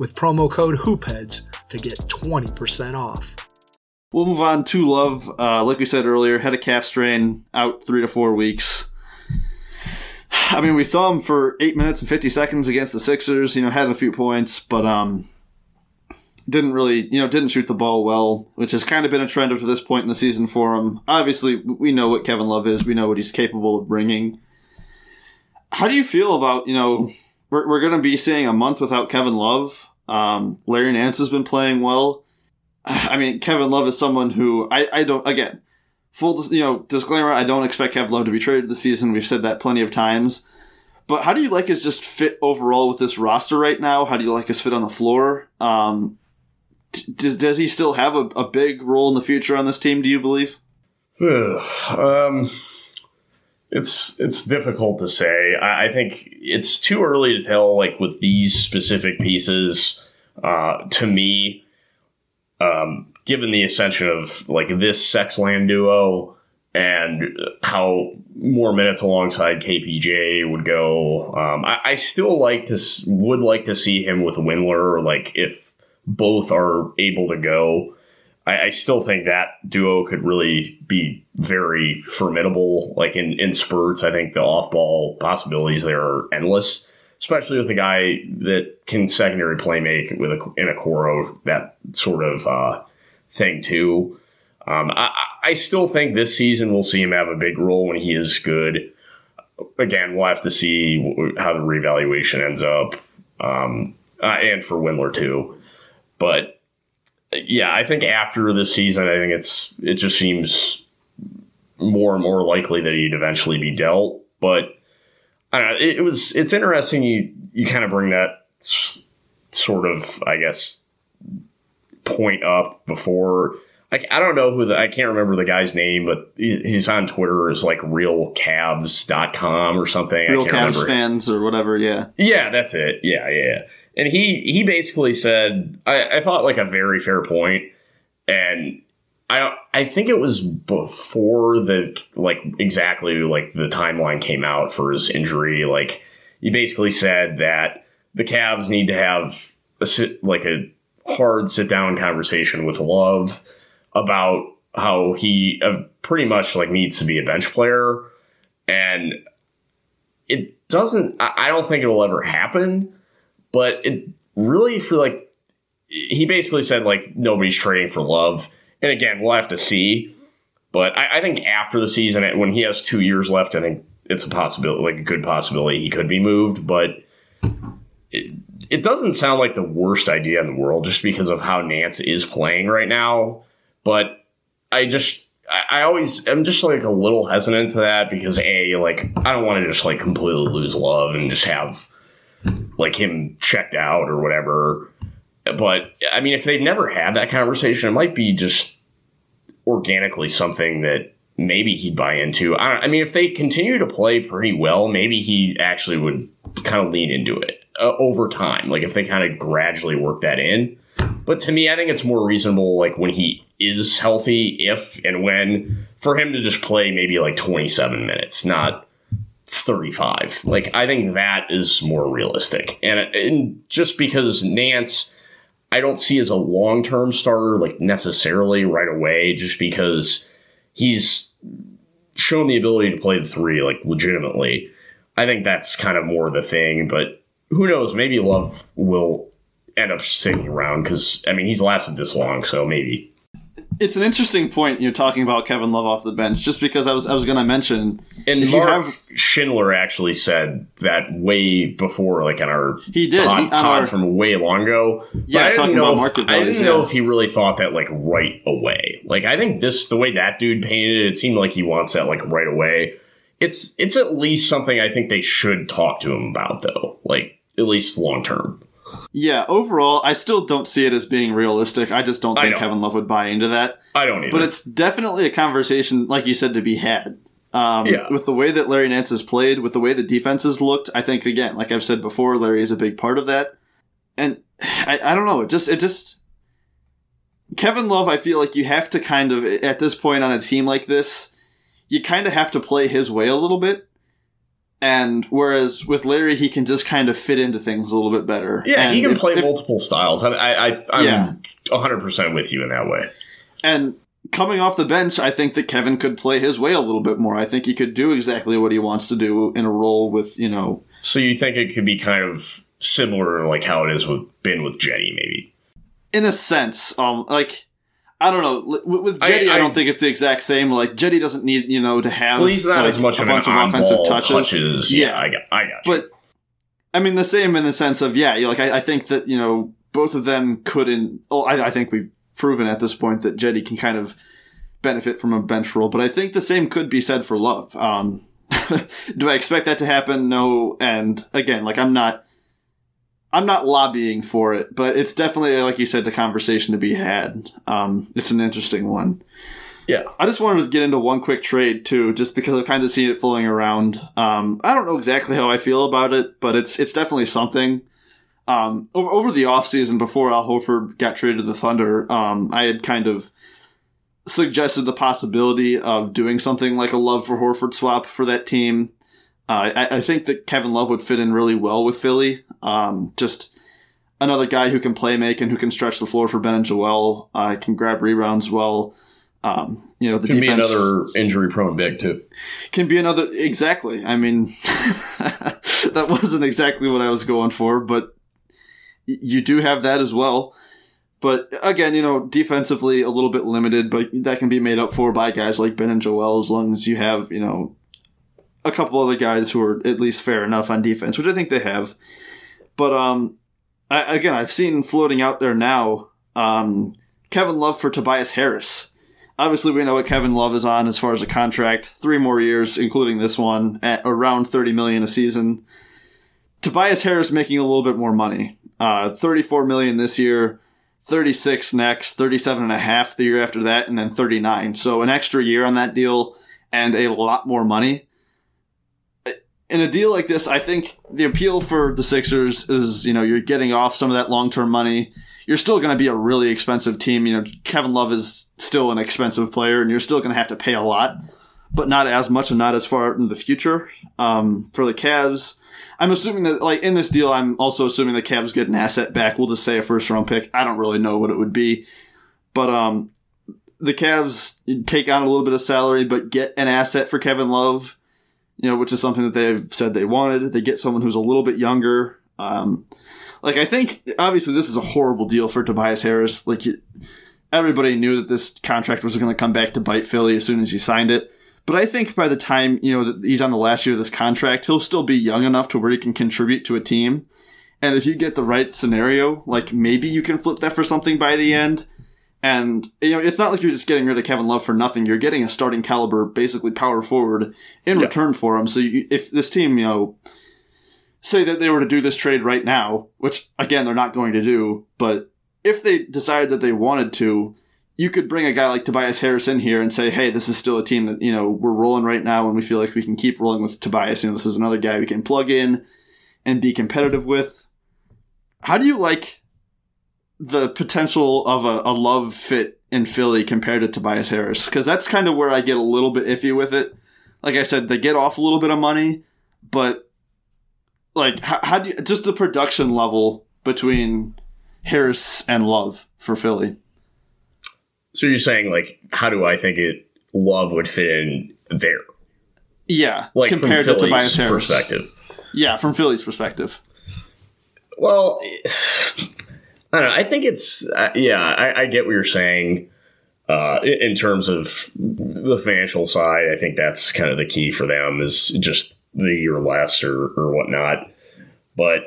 S2: with promo code HOOPHEADS to get 20% off.
S1: We'll move on to Love. Uh, like we said earlier, had a calf strain, out three to four weeks. [SIGHS] I mean, we saw him for eight minutes and fifty seconds against the Sixers. You know, had a few points, but um, didn't really, you know, didn't shoot the ball well, which has kind of been a trend up to this point in the season for him. Obviously, we know what Kevin Love is. We know what he's capable of bringing. How do you feel about you know we're we're going to be seeing a month without Kevin Love? Um, Larry Nance has been playing well. [SIGHS] I mean, Kevin Love is someone who I, I don't again full you know disclaimer. I don't expect Kevin Love to be traded this season. We've said that plenty of times. But how do you like his just fit overall with this roster right now? How do you like his fit on the floor? Um, does, does he still have a, a big role in the future on this team? Do you believe? [SIGHS]
S3: um, it's it's difficult to say. I, I think it's too early to tell. Like with these specific pieces, uh, to me, um, given the ascension of like this Sexland duo and how more minutes alongside KPJ would go, um, I, I still like to would like to see him with Windler. Like if both are able to go. I I, still think that duo could really be very formidable. Like in, in spurts, I think the off ball possibilities there are endless, especially with a guy that can secondary play make with a, in Okoro, that sort of uh, thing too. Um, I, I still think this season we'll see him have a big role when he is good. Again, we'll have to see how the revaluation ends up, um, uh, and for Windler too. But yeah, I think after this season, I think it's it just seems more and more likely that he'd eventually be dealt. But I don't know. It, it was it's interesting. You you kind of bring that s- sort of I guess point up before. Like I don't know who the I can't remember the guy's name, but he's on Twitter as like realcavs.com or something.
S1: Real Cavs fans or whatever, yeah.
S3: Yeah, that's it. Yeah, yeah and he he basically said I, I thought like a very fair point, and I I think it was before the like exactly like the timeline came out for his injury. Like he basically said that the Cavs need to have a sit like a hard sit down conversation with Love about how he uh, pretty much like needs to be a bench player, and it doesn't. I don't think it will ever happen but it really feel like he basically said like nobody's trading for love. And again, we'll have to see. But I, I think after the season, when he has two years left, I think it's a possibility, like a good possibility, he could be moved. But it, it doesn't sound like the worst idea in the world just because of how Nance is playing right now. But I just I always I'm just like a little hesitant to that because a like I don't want to just like completely lose love and just have like him checked out or whatever. But I mean, if they've never had that conversation, it might be just organically something that maybe he'd buy into. I, I mean, if they continue to play pretty well, maybe he actually would kind of lean into it uh, over time. Like if they kind of gradually work that in. But to me, I think it's more reasonable, like when he is healthy, if and when, for him to just play maybe like 27 minutes, not 35. Like, I think that is more realistic. And, and just because Nance, I don't see as a long term starter, like necessarily right away, just because he's shown the ability to play the three, like legitimately. I think that's kind of more the thing, but who knows? Maybe Love will end up sitting around because, I mean, he's lasted this long, so maybe
S1: it's an interesting point you're talking about Kevin Love off the bench, just because I was I was going to mention.
S3: And if Mark you have, Schindler actually said that way before, like in our
S1: he did
S3: pod,
S1: he,
S3: pod our, from way long ago.
S1: Yeah, I talking about
S3: if,
S1: market
S3: values,
S1: I
S3: didn't yeah. know if he really thought that like right away. Like I think this the way that dude painted it, it seemed like he wants that like right away. It's it's at least something I think they should talk to him about though, like at least long term.
S1: Yeah, overall, I still don't see it as being realistic. I just don't think Kevin Love would buy into that.
S3: I don't either.
S1: But it's definitely a conversation, like you said, to be had. Um, yeah. With the way that Larry Nance has played, with the way the defenses looked, I think again, like I've said before, Larry is a big part of that. And I, I don't know, it just it just Kevin Love, I feel like you have to kind of at this point on a team like this, you kind of have to play his way a little bit and whereas with Larry, he can just kind of fit into things a little bit better.
S3: Yeah,
S1: and
S3: he can if, play if, multiple styles. I, I, I'm yeah. 100% with you in that way.
S1: And coming off the bench, I think that Kevin could play his way a little bit more. I think he could do exactly what he wants to do in a role with, you know.
S3: So you think it could be kind of similar, like how it is with been with Jenny, maybe?
S1: In a sense, um, like I don't know. With Jetty, I, I, I, don't think it's the exact same. Like Jetty doesn't need you know to have.
S3: Well, he's not like, as much a of bunch of offensive touches. touches. Yeah, yeah, I got, I got.
S1: You. But I mean, the same in the sense of yeah, like I, I think that you know both of them couldn't. Oh, I, I think we've proven at this point that Jetty can kind of benefit from a bench role, but I think the same could be said for Love. Um, [LAUGHS] do I expect that to happen? No. And again, like I'm not I'm not lobbying for it, but it's definitely, like you said, the conversation to be had. Um, it's an interesting one.
S3: Yeah.
S1: I just wanted to get into one quick trade too, just because I've kind of seen it floating around. Um, I don't know exactly how I feel about it, but it's it's definitely something. Um, over, over the offseason, before Al Horford got traded to the Thunder, um, I had kind of suggested the possibility of doing something like a love for Horford swap for that team. Uh, I, I, think that Kevin Love would fit in really well with Philly. Um, just, another guy who can play make and who can stretch the floor for Ben and Joel. Uh, can grab rebounds well. Um, you know, the defense
S3: Can be
S1: defense
S3: another injury prone big too.
S1: can be another exactly. I mean, [LAUGHS] that wasn't exactly what I was going for, but you do have that as well. But again, you know, defensively a little bit limited, but that can be made up for by guys like Ben and Joel as long as you have, you know, a couple other guys who are at least fair enough on defense, which I think they have. But um, I, again, I've seen floating out there now um, Kevin Love for Tobias Harris obviously we know what Kevin Love is on as far as a contract. Three more years, including this one, at around thirty million a season. Tobias Harris making a little bit more money. Uh, thirty-four million this year, thirty-six next, thirty-seven and a half the year after that, and then thirty-nine. So an extra year on that deal and a lot more money. In a deal like this, I think the appeal for the Sixers is, you know, you're getting off some of that long-term money you're still going to be a really expensive team. You know, Kevin Love is still an expensive player, and you're still going to have to pay a lot, but not as much and not as far in the future. Um, for the Cavs, I'm assuming that, like, in this deal, I'm also assuming the Cavs get an asset back. We'll just say a first round pick. I don't really know what it would be, but um, the Cavs take on a little bit of salary, but get an asset for Kevin Love. You know, which is something that they've said they wanted. They get someone who's a little bit younger. Um, like I think obviously this is a horrible deal for Tobias Harris. Like everybody knew that this contract was going to come back to bite Philly as soon as he signed it. But I think by the time you know that he's on the last year of this contract, he'll still be young enough to where he can contribute to a team. And if you get the right scenario, like maybe you can flip that for something by the end. And you know, it's not like you're just getting rid of Kevin Love for nothing. You're getting a starting caliber, basically power forward in
S3: Yeah.
S1: return for him. So you, if this team, you know, say that they were to do this trade right now, which again they're not going to do, but if they decided that they wanted to, you could bring a guy like Tobias Harris in here and say, "Hey, this is still a team that you know we're rolling right now, and we feel like we can keep rolling with Tobias. You know, this is another guy we can plug in and be competitive with." How do you like the potential of a, a love fit in Philly compared to Tobias Harris? Because that's kind of where I get a little bit iffy with it. Like I said, they get off a little bit of money, but like how, how do you just the production level between Harris and Love for Philly?
S3: So you're saying like, how do I think it Love would fit in there?
S1: Yeah,
S3: Like
S1: compared to Tobias Harris.
S3: perspective.
S1: Yeah, from Philly's perspective.
S3: Well, I don't know. I think it's uh, yeah. I, I get what you're saying. Uh, in terms of the financial side, I think that's kind of the key for them is just the year less or, or whatnot. But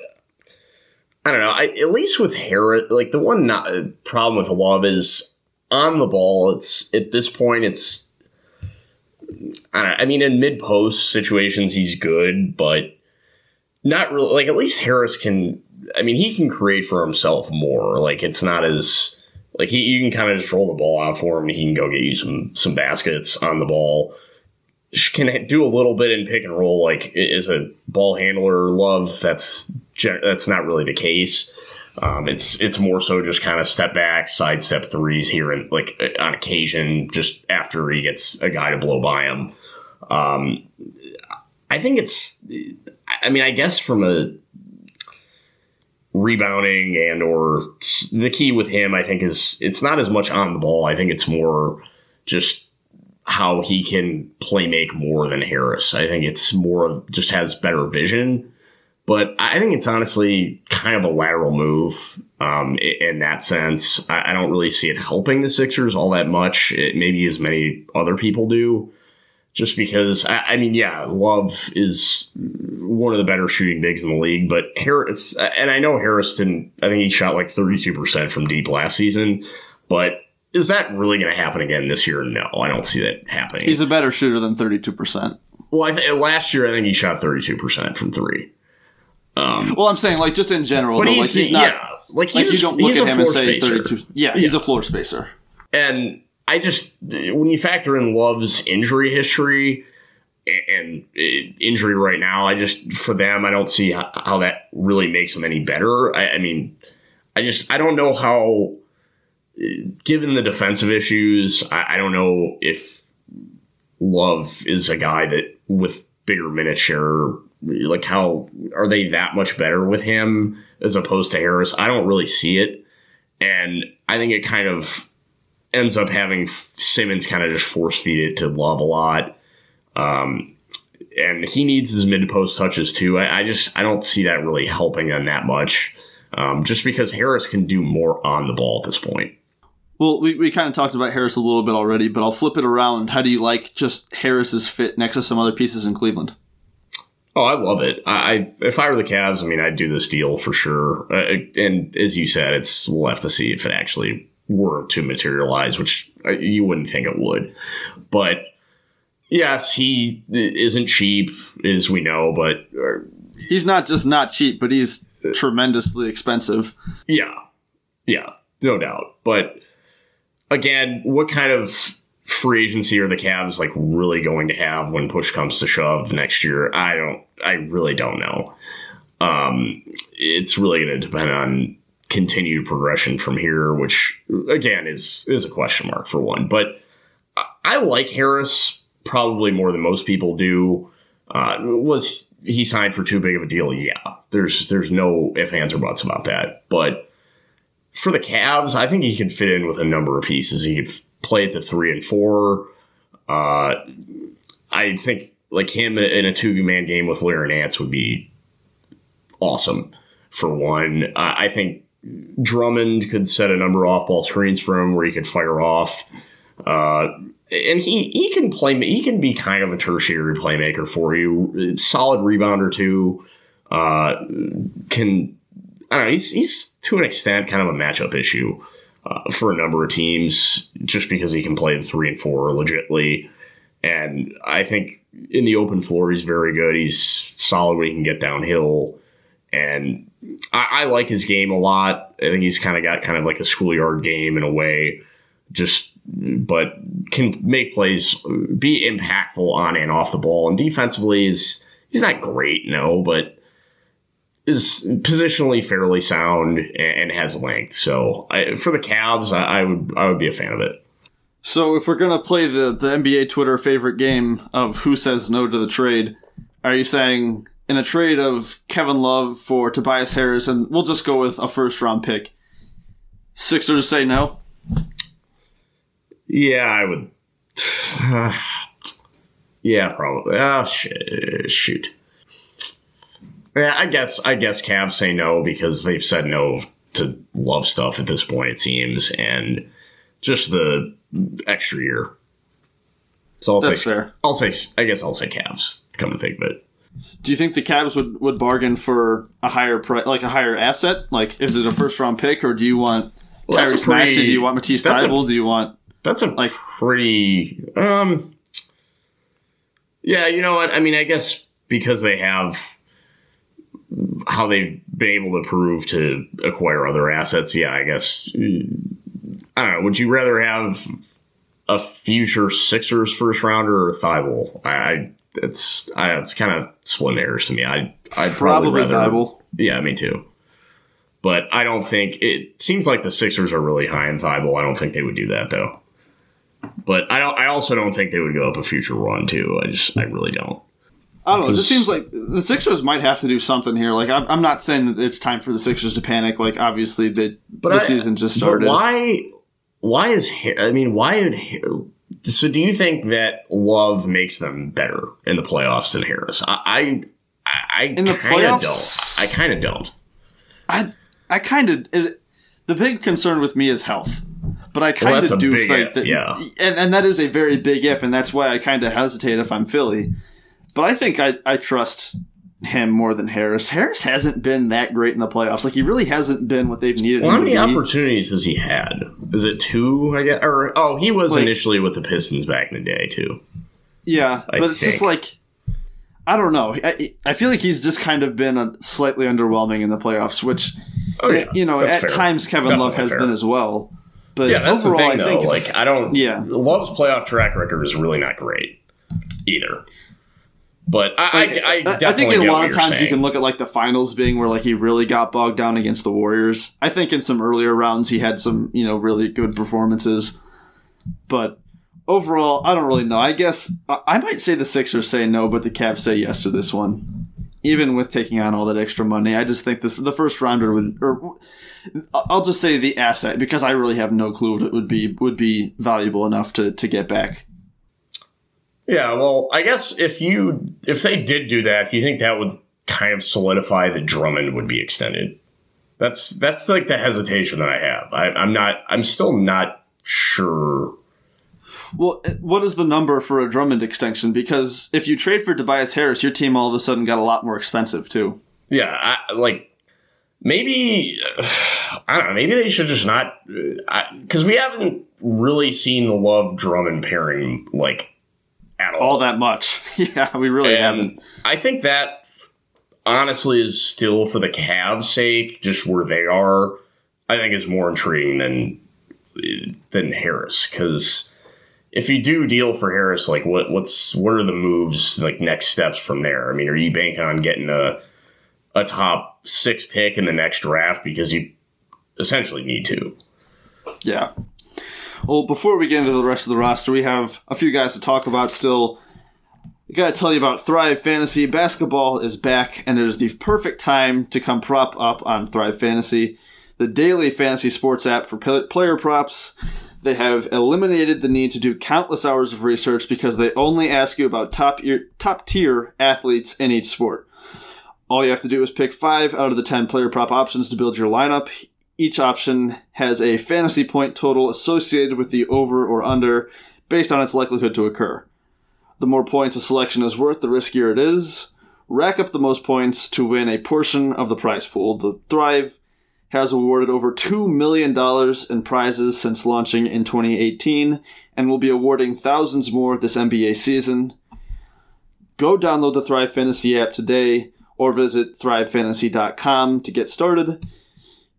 S3: I don't know. I, at least with Harris, like the one not, problem with Love is on the ball. It's at this point, it's I know. I mean, in mid post situations, he's good, but not really. Like at least Harris can. I mean, he can create for himself more. Like it's not as like he you can kind of just roll the ball out for him. and He can go get you some some baskets on the ball. Can do a little bit in pick and roll. Like is a ball handler. Love that's that's not really the case. Um, it's it's more so just kind of step back, side step threes here and like on occasion, just after he gets a guy to blow by him. Um, I think it's. I mean, I guess from a rebounding and or the key with him, I think is it's not as much on the ball. I think it's more just how he can play make more than Harris. I think it's more just has better vision. But I think it's honestly kind of a lateral move um, in that sense. I, don't really see it helping the Sixers all that much, it, maybe as many other people do just because I, I mean, yeah, Love is one of the better shooting bigs in the league, but Harris and I know Harris didn't. I think he shot like thirty two percent from deep last season, but is that really going to happen again this year? No, I don't see that happening.
S1: He's a better shooter than thirty two percent.
S3: well, I th- last year I think he shot thirty two percent from three, um,
S1: Well, I'm saying like just in general,
S3: but
S1: though,
S3: he's,
S1: like he's not.
S3: yeah, like
S1: Like
S3: he's
S1: you don't look
S3: he's
S1: at him and say
S3: spacer.
S1: 32. Yeah, he's a floor spacer.
S3: And I just when you factor in Love's injury history and uh, injury right now, I just for them I don't see how, that really makes them any better. I, I mean, I just I don't know how, uh, given the defensive issues, I, I don't know if Love is a guy that with bigger minute share like how are they that much better with him as opposed to Harris? I don't really see it, and I think it kind of ends up having Simmons kind of just force feed it to Love a lot. Um, and he needs his mid post touches too. I, I, just I don't see that really helping them that much. Um, just because Harris can do more on the ball at this point.
S1: Well, we, we kind of talked about Harris a little bit already, but I'll flip it around. How do you like just Harris's fit next to some other pieces in Cleveland?
S3: Oh, I love it. I if I were the Cavs, I mean, I'd do this deal for sure. Uh, and as you said, it's we'll have to see if it actually were to materialize, which uh, you wouldn't think it would. But yes, he isn't cheap, as we know, but uh,
S1: he's not just not cheap, but he's tremendously expensive.
S3: Yeah, yeah, no doubt. But again, what kind of free agency are the Cavs like really going to have when push comes to shove next year? I don't. I really don't know. Um, it's really going to depend on continued progression from here, which again is is a question mark for one. But I like Harris probably more than most people do. Uh, was he signed for too big of a deal? Yeah, there's there's no if ands or buts about that. But for the Cavs, I think he could fit in with a number of pieces. He could play at the three and four. Uh, I think like him in a two man game with Larry Nance would be awesome. For one, I think Drummond could set a number of off ball screens for him where he could fire off. Uh, and he he can play he can be kind of a tertiary playmaker for you. Solid rebounder too. Uh, can I don't know. He's he's to an extent kind of a matchup issue uh, for a number of teams just because he can play the three and four legitly. And I think in the open floor he's very good. He's solid when he can get downhill. And I, I like his game a lot. I think he's kind of got kind of like a schoolyard game in a way. Just but can make plays be impactful on and off the ball. And defensively is he's not great, no, but is positionally fairly sound and has length. So I, for the Cavs, I, I, would I would be a fan of it.
S1: So if we're gonna play the the NBA Twitter favorite game of who says no to the trade, are you saying in a trade of Kevin Love for Tobias Harris, and we'll just go with a first round pick, Sixers say no?
S3: Yeah, I would. [SIGHS] yeah, probably. Oh shit! Shoot. Yeah, I guess I guess Cavs say no because they've said no to love stuff at this point. It seems, and just the extra year. So I'll That's say fair. I'll say I guess I'll say Cavs. Come to think of it.
S1: Do you think the Cavs would, would bargain for a higher price, like a higher asset? Like, is it a first round pick, or do you want well, Tyrese Maxey? Do you want Matisse Thybulle? Do you want
S3: that's a like pretty um Yeah, you know what? I mean, I guess because they have how they've been able to prove to acquire other assets, yeah, I guess I don't know. Would you rather have a future Sixers first rounder or? I, I it's I, it's kind of splitting hairs to me. I I probably, probably rather. Yeah, me too. But I don't think it seems like the Sixers are really high in Thybulle. I don't think they would do that though. But I don't. I also don't think they would go up a future run too. I just. I really don't.
S1: I don't know. It just seems like the Sixers might have to do something here. Like I'm, I'm not saying that it's time for the Sixers to panic. Like obviously the but the I, season just started.
S3: why? Why is I mean why would so do you think that Love makes them better in the playoffs than Harris? I I, I in the playoffs don't. I kind of don't.
S1: I I kind of the big concern with me is health. But I kind of well, do think if, that, yeah, and, and that is a very big if, and that's why I kind of hesitate if I'm Philly. But I think I, I trust him more than Harris. Harris hasn't been that great in the playoffs. Like he really hasn't been what they've needed.
S3: Well, how many opportunities has he had? Is it two? I guess. Or oh, he was like, initially with the Pistons back in the day too.
S1: Yeah, I but think. it's just like I don't know. I, I feel like he's just kind of been a slightly underwhelming in the playoffs, which oh, yeah. you know That's at fair. times Kevin Definitely Love has fair. been as well. But yeah, that's overall, the thing, I think
S3: like I don't. Yeah, Love's playoff track record is really not great either. But I, I, I, I
S1: think a lot of times saying. you can look at like the finals being where like he really got bogged down against the Warriors. I think in some earlier rounds he had some you know really good performances, but overall I don't really know. I guess I, might say the Sixers say no, but the Cavs say yes to this one. even with taking on all that extra money. I just think this, the first rounder would, or I'll just say the asset because I really have no clue what it would be would be valuable enough to to get back.
S3: Yeah, well, I guess if you if they did do that, do you think that would kind of solidify that Drummond would be extended? That's that's like the hesitation that I have. I, I'm not. I'm still not sure.
S1: Well, uh, what is the number for a Drummond extension? Because if you trade for Tobias Harris, your team all of a sudden got a lot more expensive too.
S3: Yeah, I, like maybe [SIGHS] I don't know. Maybe they should just not uh, because we haven't really seen the Love Drummond pairing like
S1: at all. All that much. [LAUGHS] yeah, we really and haven't.
S3: I think that honestly is still for the Cavs' sake, just where they are. I think is more intriguing than than Harris because if you do deal for Harris, like what what's what are the moves like next steps from there? I mean, are you banking on getting a a top six pick in the next draft because you essentially need to?
S1: Yeah. Well, before we get into the rest of the roster, we have a few guys to talk about still. I gotta tell you about Thrive Fantasy. Basketball is back, and it is the perfect time to come prop up on Thrive Fantasy, the daily fantasy sports app for player props. They have eliminated the need to do countless hours of research because they only ask you about top top tier athletes in each sport. All you have to do is pick five out of the ten player prop options to build your lineup. Each option has a fantasy point total associated with the over or under based on its likelihood to occur. The more points a selection is worth, the riskier it is. Rack up the most points to win a portion of the prize pool. The Thrive has awarded over $2 million in prizes since launching in 2018 and will be awarding thousands more this NBA season. Go download the Thrive Fantasy app today or visit thrivefantasy.com to get started.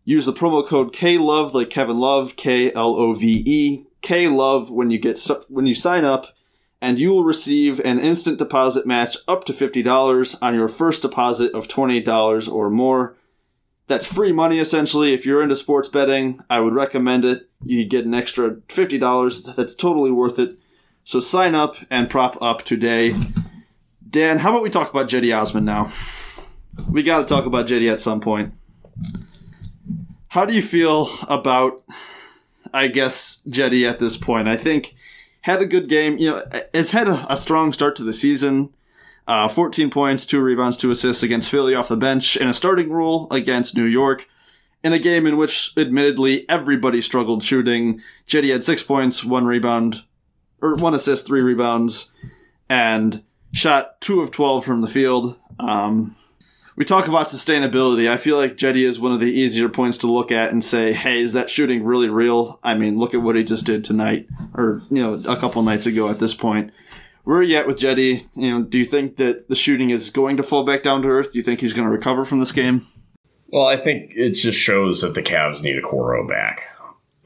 S1: Use the promo code KLOVE like Kevin Love, K L O V E, Love when you get when you sign up, and you will receive an instant deposit match up to $50 on your first deposit of $20 or more. That's free money essentially. If you're into sports betting, I would recommend it. You get an extra $50. That's totally worth it. So sign up and prop up today. Dan, how about we talk about Cedi Osman now? We got to talk about Cedi at some point. How do you feel about, I guess, Jetty at this point? I think had a good game. You know, it's had a, a strong start to the season. Uh, 14 points, two rebounds, two assists against Philly off the bench in a starting role against New York. In a game in which, admittedly, everybody struggled shooting. Jetty had six points, one rebound, or one assist, three rebounds, and shot two of 12 from the field. Um, we talk about sustainability. I feel like Jetty is one of the easier points to look at and say, hey, is that shooting really real? I mean, look at what he just did tonight, or, you know, a couple nights ago at this point. Where are you at with Jetty? You know, do you think that the shooting is going to fall back down to earth? Do you think he's going to recover from this game?
S3: Well, I think it just shows that the Cavs need a Coro back.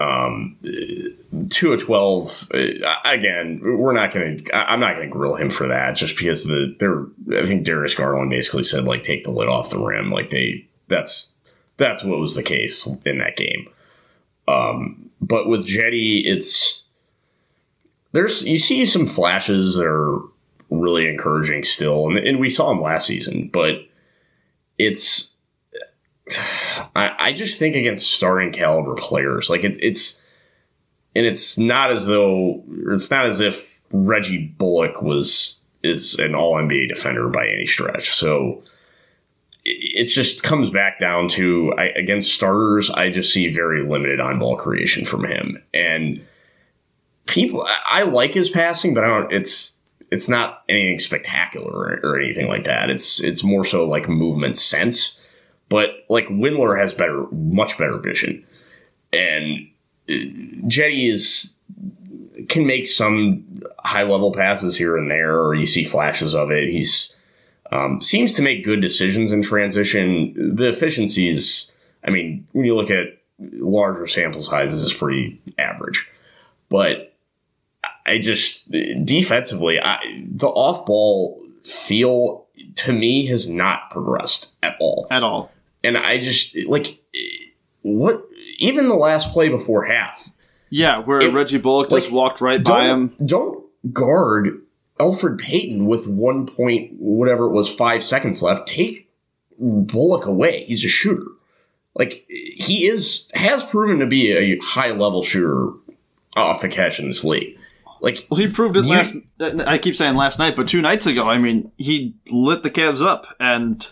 S3: Um, two of twelve. Uh, again, we're not going to. I'm not going to grill him for that, just because the there. I think Darius Garland basically said like take the lid off the rim. Like they. That's that's what was the case in that game. Um, but with Jetty, it's there's you see some flashes that are really encouraging still, and, and we saw him last season, but it's I, I just think against starting caliber players, like it's it's and it's not as though it's not as if Reggie Bullock was is an all NBA defender by any stretch. So it just comes back down to I, against starters, I just see very limited on ball creation from him. And people, I like his passing, but I don't. It's it's not anything spectacular or, or anything like that. It's it's more so like movement sense but like Windler has better, much better vision, and uh, Cedi is can make some high level passes here and there, or you see flashes of it. He's um, seems to make good decisions in transition. The efficiencies, I mean, when you look at larger sample sizes, is pretty average. But I just defensively, I, the off ball feel to me has not progressed at all.
S1: At all
S3: and I just like what even the last play before half.
S1: Yeah, where Reggie Bullock like, just walked right by him.
S3: Don't guard Elfrid Payton with one point, whatever it was, five seconds left, take Bullock away. He's a shooter. Like he is has proven to be a high level shooter off the catch in this league. Like
S1: well, he proved it you, last. I keep saying last night, but two nights ago, I mean, he lit the Cavs up, and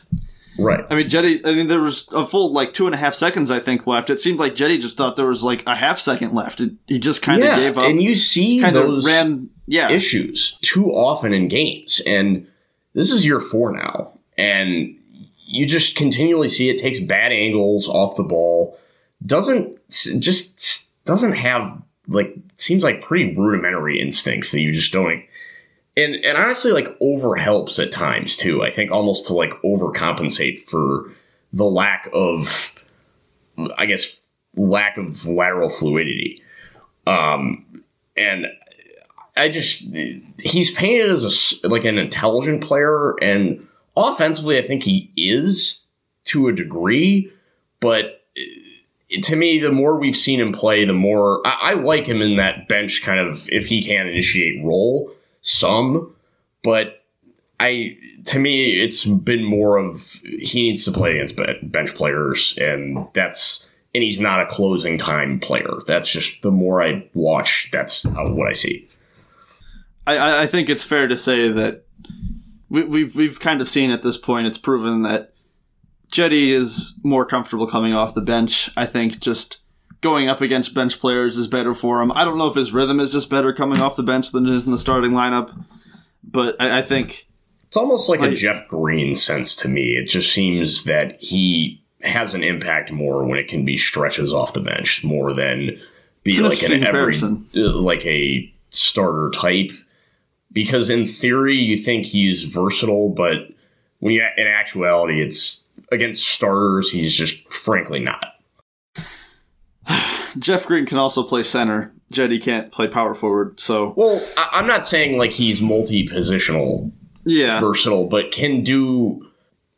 S3: right.
S1: I mean, Jetty. I mean, there was a full like two and a half seconds, I think, left. It seemed like Jetty just thought there was like a half second left. It, he just kind of
S3: yeah,
S1: gave up,
S3: and you see those ran, yeah. issues too often in games, and this is year four now, and you just continually see it takes bad angles off the ball, doesn't just doesn't have like seems like pretty rudimentary instincts that you just don't and and honestly like over helps at times too i think almost to like overcompensate for the lack of i guess lack of lateral fluidity. Um and i just he's painted as a like an intelligent player and offensively i think he is to a degree but to me, the more we've seen him play, the more I, I, like him in that bench kind of if he can initiate role some, but I to me it's been more of he needs to play against bench players, and that's and he's not a closing time player. That's just the more I watch, that's what I see.
S1: I, I think it's fair to say that we, we've we've kind of seen at this point. It's proven that Jetty is more comfortable coming off the bench. I think just going up against bench players is better for him. I don't know if his rhythm is just better coming off the bench than it is in the starting lineup, but I, I think
S3: it's almost like, like a Jeff Green sense to me. It just seems that he has an impact more when it can be stretches off the bench more than be like an every uh, like a starter type. Because in theory, you think he's versatile, but when you in actuality, it's against starters, he's just frankly not.
S1: Jeff Green can also play center. Jetty can't play power forward. So
S3: well, I- am not saying like he's multi-positional,
S1: yeah,
S3: versatile, but can do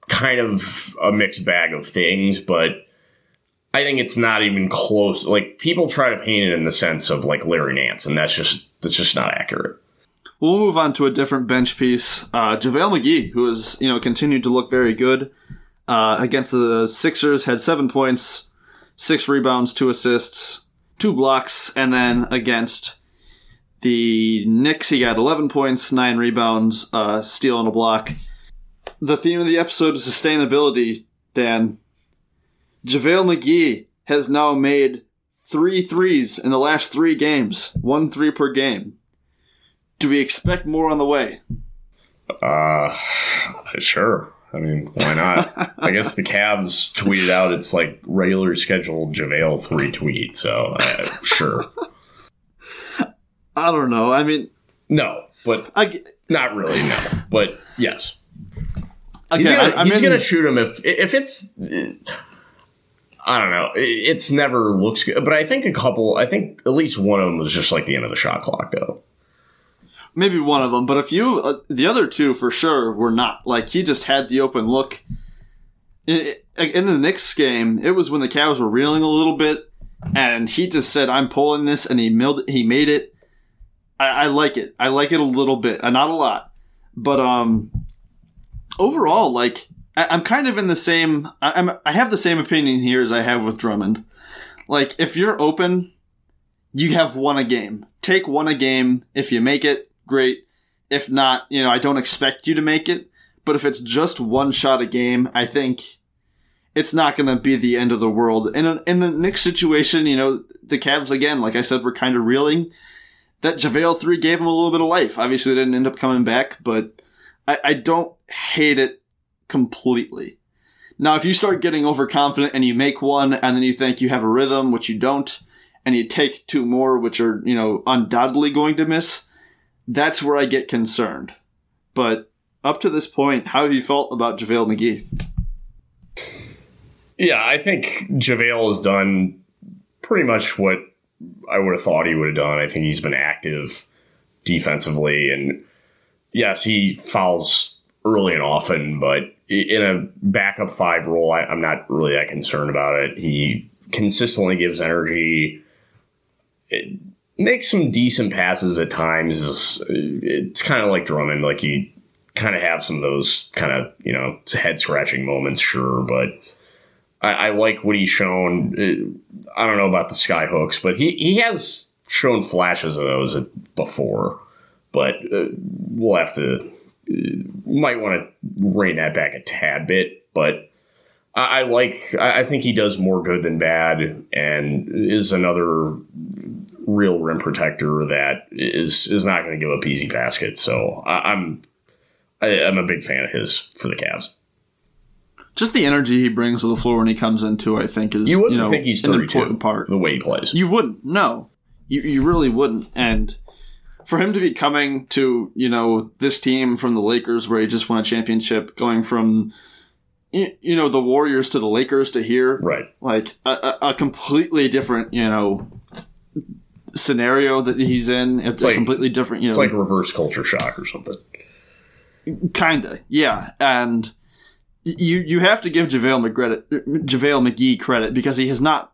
S3: kind of a mixed bag of things. But I think it's not even close. Like people try to paint it in the sense of like Larry Nance, and that's just that's just not accurate.
S1: We'll move on to a different bench piece. Uh, JaVale McGee, who has you know continued to look very good uh, against the Sixers, had seven points, six rebounds, two assists, two blocks, and then against the Knicks, he got 11 points, nine rebounds, uh, steal and a block. The theme of the episode is sustainability, Dan. JaVale McGee has now made three threes in the last three games, one three per game. Do we expect more on the way?
S3: Uh, sure. I mean, why not? [LAUGHS] I guess the Cavs tweeted out it's like regular scheduled JaVale three tweet, so uh, sure. [LAUGHS]
S1: I don't know. I mean,
S3: no, but
S1: I,
S3: not really. No, but yes. Okay, he's gonna, I, he's gonna shoot him if if it's. I don't know. It's never looks good, but I think a couple. I think at least one of them was just like the end of the shot clock, though
S1: maybe one of them, but a few, uh, the other two for sure were not. Like he just had the open look. In, in the Knicks game, it was when the Cavs were reeling a little bit, and he just said, "I'm pulling this," and he milled, he made it. I, I like it. I like it a little bit, uh, not a lot, but um, overall, like I, am kind of in the same. I, I'm I have the same opinion here as I have with Drummond. Like if you're open, you have won a game. Take one a game. If you make it, great. If not, you know, I don't expect you to make it. But if it's just one shot a game, I think it's not going to be the end of the world. In, in the Knicks situation, you know, the Cavs, again, like I said, were kind of reeling. That JaVale 3 gave him a little bit of life. Obviously, they didn't end up coming back, but I, I don't hate it completely. Now, if you start getting overconfident and you make one and then you think you have a rhythm, which you don't, and you take two more, which are, you know, undoubtedly going to miss, that's where I get concerned. But up to this point, how have you felt about JaVale McGee?
S3: Yeah, I think JaVale has done pretty much what I would have thought he would have done. I think he's been active defensively, and yes, he fouls early and often, but in a backup five role, I, am not really that concerned about it. He consistently gives energy. It, makes some decent passes at times. It's kind of like Drummond, like you kind of have some of those kind of you know head scratching moments, sure, but. I, I, like what he's shown. I don't know about the sky hooks, but he, he has shown flashes of those before. But uh, we'll have to uh, might want to rein that back a tad bit. But I, like. I think he does more good than bad, and is another real rim protector that is is not going to give up easy baskets. So I, I'm I, am a big fan of his for the Cavs.
S1: Just the energy he brings to the floor when he comes into, I think, is
S3: you wouldn't
S1: you know,
S3: think he's
S1: an important part.
S3: The way he plays,
S1: you wouldn't. No, you you really wouldn't. And for him to be coming to you know this team from the Lakers, where he just won a championship, going from you know the Warriors to the Lakers to here,
S3: right?
S1: Like a, a completely different, you know, scenario that he's in. It's, it's like, a completely different. You know,
S3: it's like reverse culture shock or something.
S1: Kinda, yeah, and you you have to give JaVale McGee, JaVale McGee credit because he has not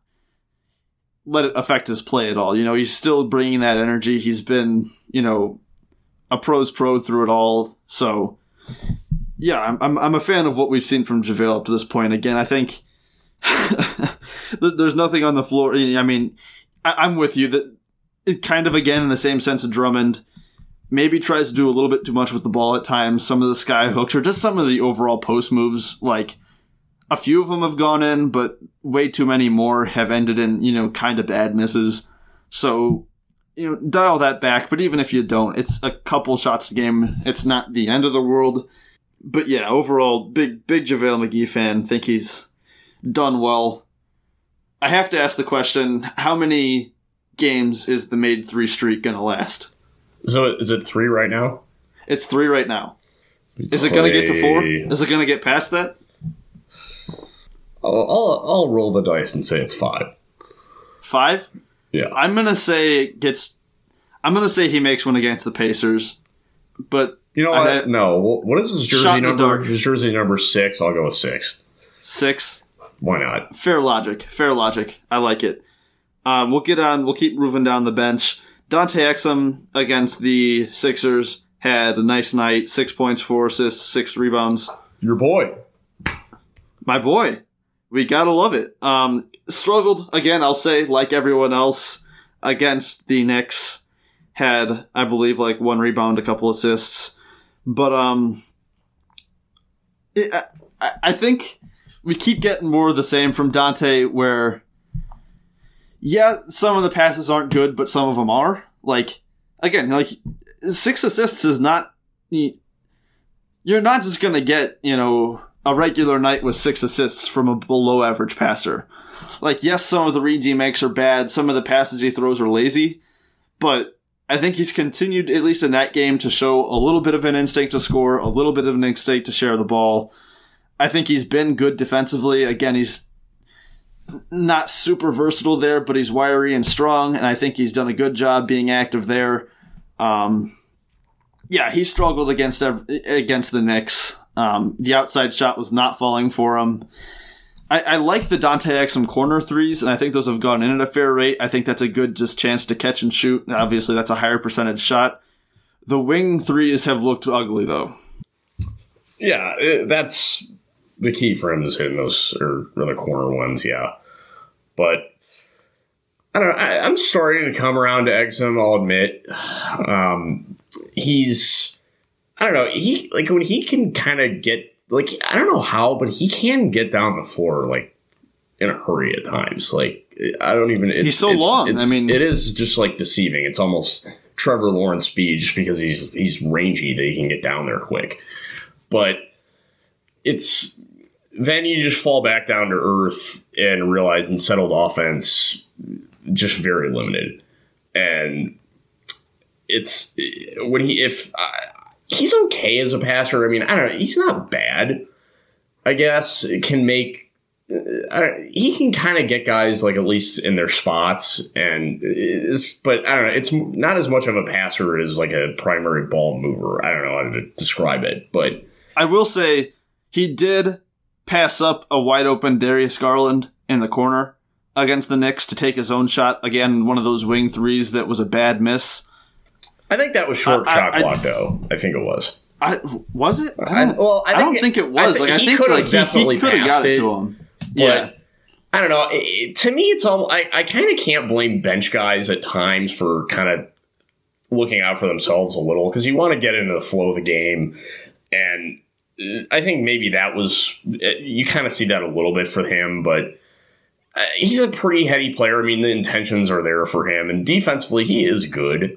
S1: let it affect his play at all. You know, he's still bringing that energy. He's been, you know, a pros pro through it all. So, yeah, I'm, I'm, I'm a fan of what we've seen from JaVale up to this point. Again, I think [LAUGHS] there's nothing on the floor. I mean, I, am with you that it kind of, again, in the same sense of Drummond, maybe tries to do a little bit too much with the ball at times. Some of the sky hooks or just some of the overall post moves, like a few of them have gone in, but way too many more have ended in, you know, kind of bad misses. So, you know, dial that back. But even if you don't, it's a couple shots a game. It's not the end of the world. But yeah, overall, big, big JaVale McGee fan. Think he's done well. I have to ask the question how many games is the made three streak going to last?
S3: So is it three right now?
S1: It's three right now. Is it going to get to four? Is it going to get past that?
S3: I'll, I'll, I'll roll the dice and say it's five.
S1: Five?
S3: Yeah.
S1: I'm gonna say it gets. I'm gonna say he makes one against the Pacers, but
S3: you know what? Had, no. What is his jersey number? His jersey number six. I'll go with six.
S1: Six.
S3: Why not?
S1: Fair logic. Fair logic. I like it. Um, we'll get on. We'll keep moving down the bench. Dante Exum against the Sixers had a nice night. Six points, four assists, six rebounds.
S3: Your boy.
S1: My boy we gotta love it. Um, struggled again. I'll say like everyone else against the Knicks. Had I believe like one rebound, a couple assists, but um, it, I, I think we keep getting more of the same from Dante. Where yeah, some of the passes aren't good, but some of them are. Like again, like six assists is not. You're not just gonna get you know a regular night with six assists from a below average passer. Like, yes, some of the reads he makes are bad, some of the passes he throws are lazy, but I think he's continued, at least in that game, to show a little bit of an instinct to score, a little bit of an instinct to share the ball. I think he's been good defensively. Again, he's not super versatile there, but he's wiry and strong, and I think he's done a good job being active there. Um, yeah, he struggled against against the Knicks. Um, the outside shot was not falling for him. I, I, like the Dante Exum corner threes, and I think those have gone in at a fair rate. I think that's a good just chance to catch and shoot. Obviously, that's a higher percentage shot. The wing threes have looked ugly, though.
S3: Yeah, that's the key for him is hitting those or, or the corner ones. Yeah, but I don't know. I, am starting to come around to Exum. I'll admit, um, he's I don't know. He like when he can kind of get like I don't know how, but he can get down the floor like in a hurry at times. Like I don't even. It's,
S1: he's so
S3: it's,
S1: long.
S3: It's,
S1: I mean,
S3: it is just like deceiving. It's almost Trevor Lawrence speed, just because he's he's rangy that he can get down there quick. But it's then you just fall back down to earth and realize in settled offense, just very limited. And it's when he if he's okay as a passer. I mean, I don't know. He's not bad. I guess it can make. Uh, he can kind of get guys like at least in their spots, and is, but I don't know. It's not as much of a passer as like a primary ball mover. I don't know how to describe it, but
S1: I will say he did pass up a wide open Darius Garland in the corner against the Knicks to take his own shot. Again, one of those wing threes that was a bad miss.
S3: I think that was short
S1: I-
S3: shot clock, though. I think it was.
S1: I was it? I
S3: I-
S1: don't,
S3: well, I
S1: I don't
S3: think
S1: think
S3: it-
S1: it was.
S3: I
S1: like
S3: think
S1: I
S3: he
S1: think
S3: could've
S1: like
S3: definitely
S1: he could have got it
S3: it,
S1: to him. Yeah.
S3: I don't know. It, it- to me, it's all. I, I kind of can't blame bench guys at times for kind of looking out for themselves a little because you want to get into the flow of the game, and I think maybe that was you kind of see that a little bit for him, but. Uh, he's a pretty heady player. I mean, the intentions are there for him, and defensively, he is good.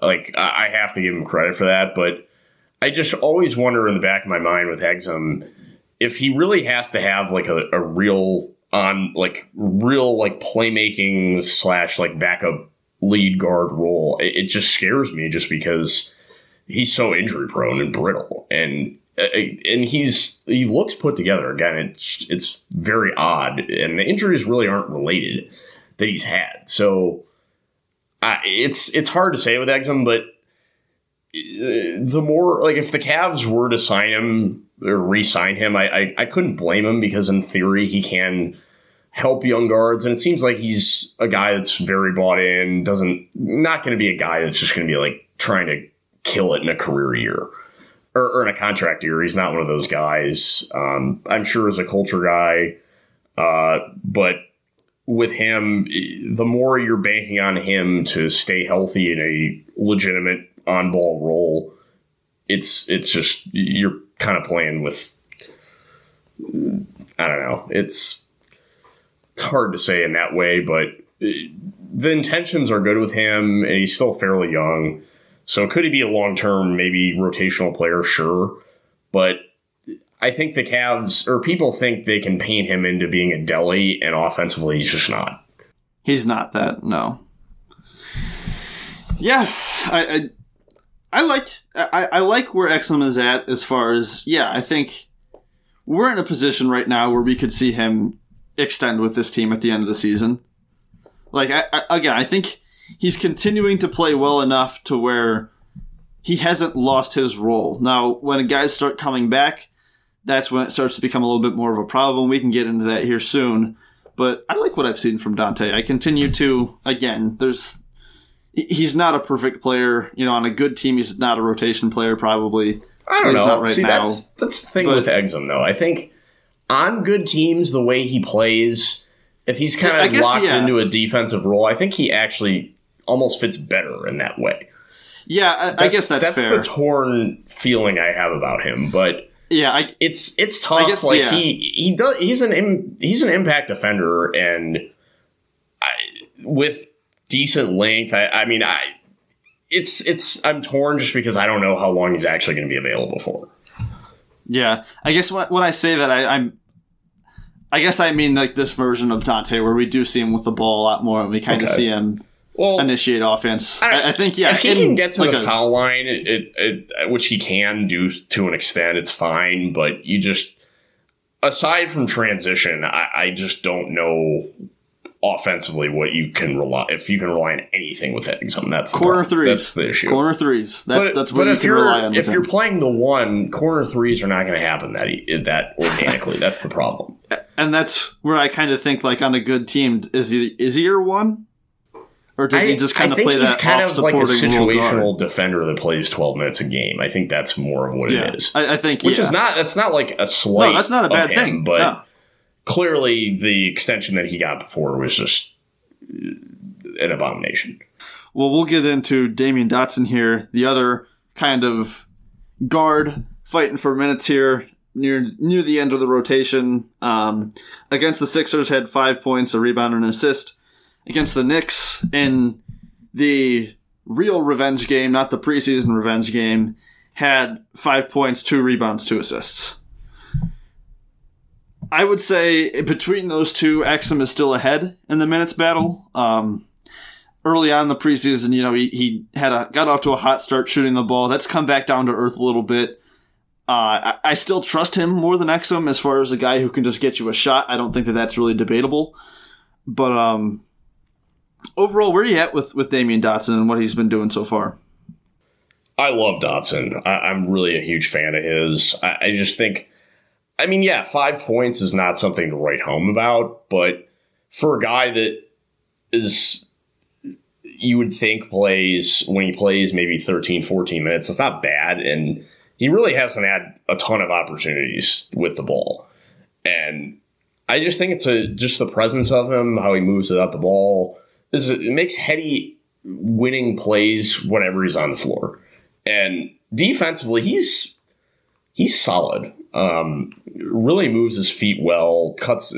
S3: Like I have to give him credit for that, but I just always wonder in the back of my mind with Exum if he really has to have like a, a real on like real like playmaking slash like backup lead guard role. It, it just scares me just because he's so injury prone and brittle and and he's he looks put together. Again it's it's very odd. And the injuries really aren't related that he's had. So uh, it's it's hard to say with Exum but uh, the more like if the Cavs were to sign him or re-sign him, I, I I couldn't blame him because in theory he can help young guards, and it seems like he's a guy that's very bought in. Doesn't not going to be a guy that's just going to be like trying to kill it in a career year or, in a contract year. He's not one of those guys. Um, I'm sure as a culture guy, uh, but with him, the more you're banking on him to stay healthy in a legitimate on ball role, it's it's just you're kind of playing with I don't know. It's it's hard to say in that way, but uh, the intentions are good with him, and he's still fairly young. So could he be a long term, maybe rotational player? Sure, but I think the Cavs or people think they can paint him into being a Delly, and offensively, he's just not.
S1: He's not that. No. Yeah, I I, I like I, I like where Exum is at as far as yeah. I think we're in a position right now where we could see him extend with this team at the end of the season. Like I, I again, I think he's continuing to play well enough to where he hasn't lost his role. Now, when guys start coming back, that's when it starts to become a little bit more of a problem. We can get into that here soon. But I like what I've seen from Dante. I continue to again. There's he's not a perfect player. You know, on a good team, he's not a rotation player. Probably.
S3: I don't know.
S1: right
S3: See,
S1: now,
S3: that's that's the thing
S1: but-
S3: with Exum, though. I think on good teams, the way he plays, if he's kind of
S1: guess,
S3: locked
S1: yeah.
S3: into a defensive role, I think he actually almost fits better in that way.
S1: Yeah, I, I guess that's, fair.
S3: the torn feeling I have about him, but
S1: yeah, I
S3: it's it's tough.
S1: guess,
S3: like
S1: yeah.
S3: he he does he's an Im, he's an impact defender, and I, with decent length. I, I mean, I it's it's I'm torn just because I don't know how long he's actually going to be available for.
S1: yeah. I guess when, when I say that, I, I'm. I guess I mean like this version of Dante, where we do see him with the ball a lot more, and we kind of see him
S3: Well,
S1: initiate offense.
S3: I-
S1: I, think yeah,
S3: if he
S1: in,
S3: can get to
S1: like
S3: the
S1: a-
S3: foul line, it, it, it, which he can do to an extent, it's fine. But you just, aside from transition, I, I just don't know offensively what you can rely if you can rely on anything with Exum. That's
S1: corner threes.
S3: That's the issue.
S1: Corner threes. That's
S3: but,
S1: that's what you can rely on.
S3: if you're
S1: him.
S3: playing the one, corner threes are not going to happen that that organically. that's the problem. [LAUGHS]
S1: and that's where I kind of think like on a good team, is he is he your one, or does he just kind of
S3: think
S1: play
S3: he's
S1: that
S3: kind of like a
S1: supporting role guard?
S3: situational defender that plays 12 minutes a game. I think that's more of what
S1: Yeah,
S3: it is.
S1: I, I think
S3: which
S1: yeah.
S3: is not that's not like a slight.
S1: no, that's not a bad
S3: him,
S1: thing.
S3: but
S1: No.
S3: clearly the extension that he got before was just uh, an abomination.
S1: Well, we'll get into Damyean Dotson here, the other kind of guard fighting for minutes here near near the end of the rotation. Um, against the Sixers, had five points, a rebound, and an assist. Against the Knicks in the real revenge game, not the preseason revenge game, had five points, two rebounds, two assists. I would say between those two, Exum is still ahead in the minutes battle. Um, early on in the preseason, you know, he, he had a got off to a hot start shooting the ball. That's come back down to earth a little bit. Uh, I, I still trust him more than Exum as far as a guy who can just get you a shot. I don't think that that's really debatable. But um, overall, where are you at with with Damyean Dotson and what he's been doing so far?
S3: I love Dotson. I, I'm really a huge fan of his. I, I just think, I mean, yeah, five points is not something to write home about, but for a guy that is you would think plays when he plays maybe 13 14 minutes it's not bad and he really hasn't had a ton of opportunities with the ball and i just think it's a just the presence of him how he moves without the ball is, it makes Hetty winning plays whenever he's on the floor. And defensively he's he's solid. Um, really moves his feet well cuts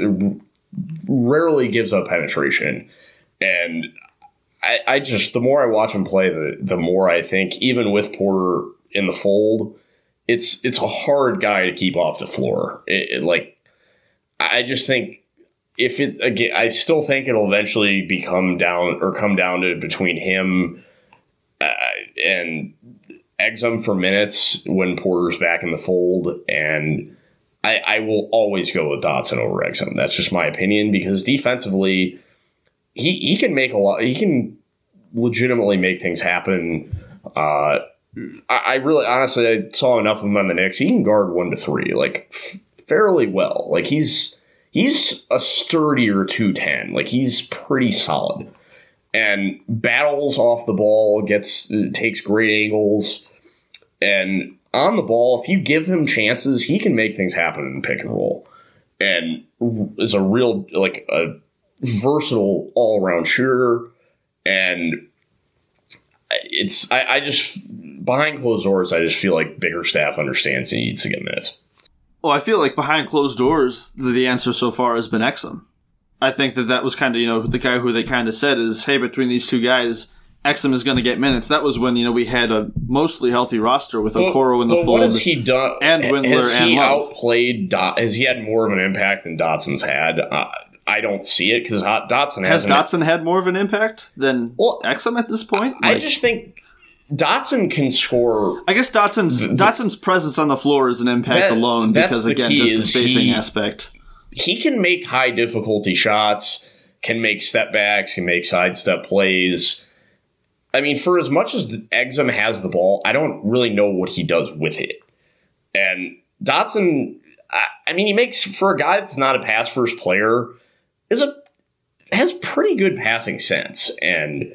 S3: rarely gives up penetration. And I, I just the more I watch him play, the the more I think even with Porter in the fold, it's it's a hard guy to keep off the floor. It, it, like I just think if it again, I still think it'll eventually become down or come down to between him uh, and Exum for minutes when Porter's back in the fold, and I, I will always go with Dotson over Exum. That's just my opinion because defensively he he can make a lot. He can legitimately make things happen. Uh, I, I, really, honestly, I saw enough of him on the Knicks. He can guard one to three, like f- fairly well. Like he's he's a sturdier two ten. Like he's pretty solid and battles off the ball. Gets uh, takes great angles and on the ball. If you give him chances, he can make things happen in pick and roll. And is a real like a versatile all around shooter, and it's I, I, just behind closed doors. I just feel like Bickerstaff understands he needs to get minutes.
S1: Well, I feel like behind closed doors, the answer so far has been Exum. I think that that was kind of you know the guy who they kind of said is hey between these two guys. Exum is going to get minutes. That was when you know we had a mostly healthy roster with Okoro in the fold.
S3: What has he done?
S1: And Windler
S3: has
S1: and
S3: he
S1: Love.
S3: outplayed? Dot, has he had more of an impact than Dotson's had? Uh, I don't see it because Dotson
S1: has. Dotson had more of an impact than
S3: Well,
S1: Exum at this point.
S3: I
S1: Like,
S3: just think Dotson can score.
S1: I guess Dotson's Dotson's presence on the floor is an impact
S3: That-
S1: alone because again, just the spacing
S3: he-
S1: aspect.
S3: He can make high difficulty shots, can make step backs, can make sidestep plays. I mean, for as much as Exum has the ball, I don't really know what he does with it. And Dotson, I, I mean, he makes for a guy that's not a pass first player, is a has pretty good passing sense, and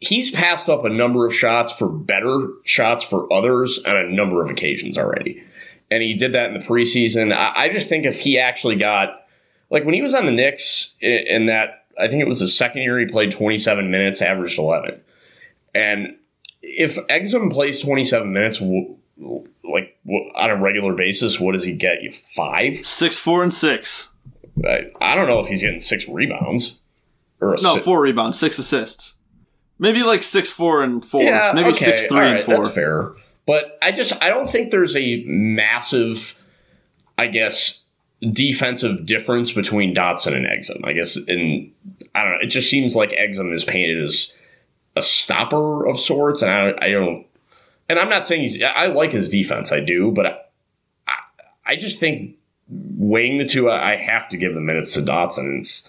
S3: he's passed up a number of shots for better shots for others on a number of occasions already. And he did that in the preseason. I, I just think if he actually got like when he was on the Knicks in, in that I think it was the second year he played 27 minutes, averaged 11. And if Exum plays 27 minutes, like on a regular basis, what does he get? You five?
S1: Six, four, and six.
S3: I, I don't know if he's getting six rebounds or
S1: No,
S3: si-
S1: four rebounds, six assists. Maybe like six, four, and four.
S3: Yeah,
S1: Maybe
S3: okay,
S1: six, three,
S3: all
S1: and four.
S3: That's fair. But I just I don't think there's a massive, I guess, defensive difference between Dotson and Exum. I guess in I don't know. It just seems like Exum is painted as a stopper of sorts, and I, I don't. And I'm not saying he's. I like his defense. I do, but I, I, I just think weighing the two, I I have to give the minutes to Dotson. It's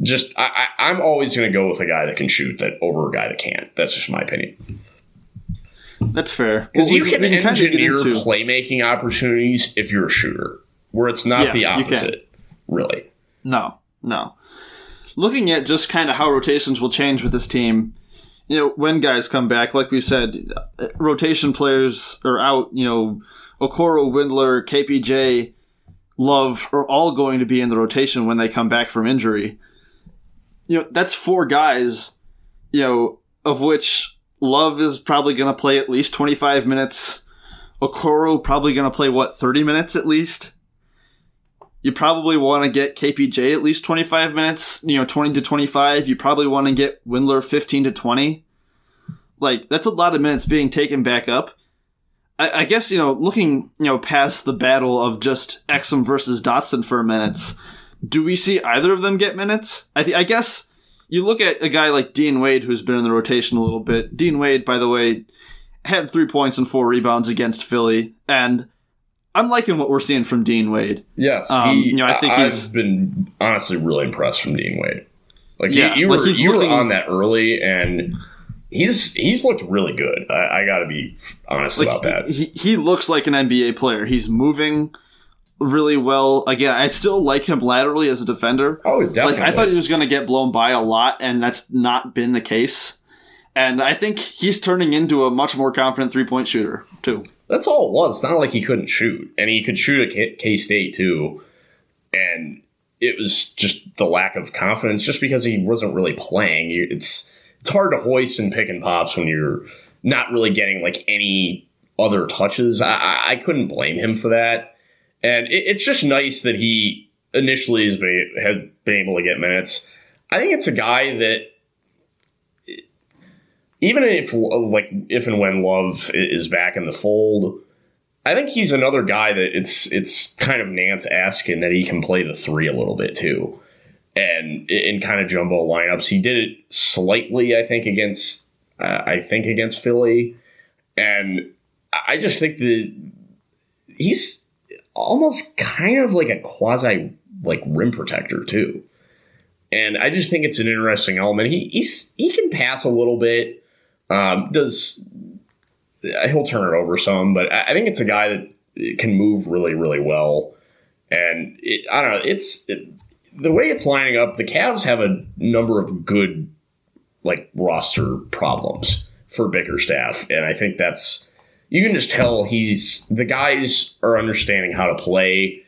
S3: just I, I, I'm always going to go with a guy that can shoot that over a guy that can't. That's just my opinion.
S1: That's fair.
S3: Because
S1: Well,
S3: you can
S1: get
S3: engineer
S1: into-
S3: playmaking opportunities if you're a shooter, where it's not
S1: Yeah,
S3: the opposite, really.
S1: No, no. Looking at just kind of how rotations will change with this team, you know, when guys come back, like we said, uh, rotation players are out. You know, Okoro, Windler, KPJ, Love are all going to be in the rotation when they come back from injury. You know, that's four guys. You know, of which Love is probably going to play at least twenty five minutes. Okoro probably going to play what thirty minutes at least you probably want to get KPJ at least 25 minutes, you know, 20 to 25. You probably want to get Windler 15 to 20. Like, that's a lot of minutes being taken back up. I, I guess, you know, looking, you know, past the battle of just Exum versus Dotson for minutes, do we see either of them get minutes? I, th- I guess you look at a guy like Dean Wade, who's been in the rotation a little bit. Dean Wade, by the way, had three points and four rebounds against Philly, and I'm liking what we're seeing from Dean Wade.
S3: Yes,
S1: Um, you know, I think
S3: have
S1: he's-
S3: been honestly really impressed from Dean Wade. Like
S1: Yeah,
S3: you, you
S1: like
S3: were you
S1: looking-
S3: were on that early, and he's he's looked really good. I, I got to be honest
S1: Like
S3: about that.
S1: He, he looks like an NBA player. He's moving really well. Again, I still like him laterally as a defender.
S3: Oh, definitely.
S1: Like I thought he was going to get blown by a lot, and that's not been the case. And I think he's turning into a much more confident three point shooter too.
S3: That's all it was. It's not like he couldn't shoot, and he could shoot at K State too. And it was just the lack of confidence, just because he wasn't really playing. It's it's hard to hoist and pick and pops when you're not really getting like any other touches. I, I couldn't blame him for that, and it, it's just nice that he initially has been, had been able to get minutes. I think it's a guy that even if like if and when Love is back in the fold, I think he's another guy that it's it's kind of Nance asking that he can play the three a little bit too, and in kind of jumbo lineups, he did it slightly. I think against uh, I think against Philly, and I just think that he's almost kind of like a quasi like rim protector too. And I just think it's an interesting element. He he's, he can pass a little bit um, does he'll turn it over some, but I think it's a guy that can move really, really well. And it, I don't know, it's it, the way it's lining up. The Cavs have a number of good like roster problems for Bickerstaff, and I think that's you can just tell he's the guys are understanding how to play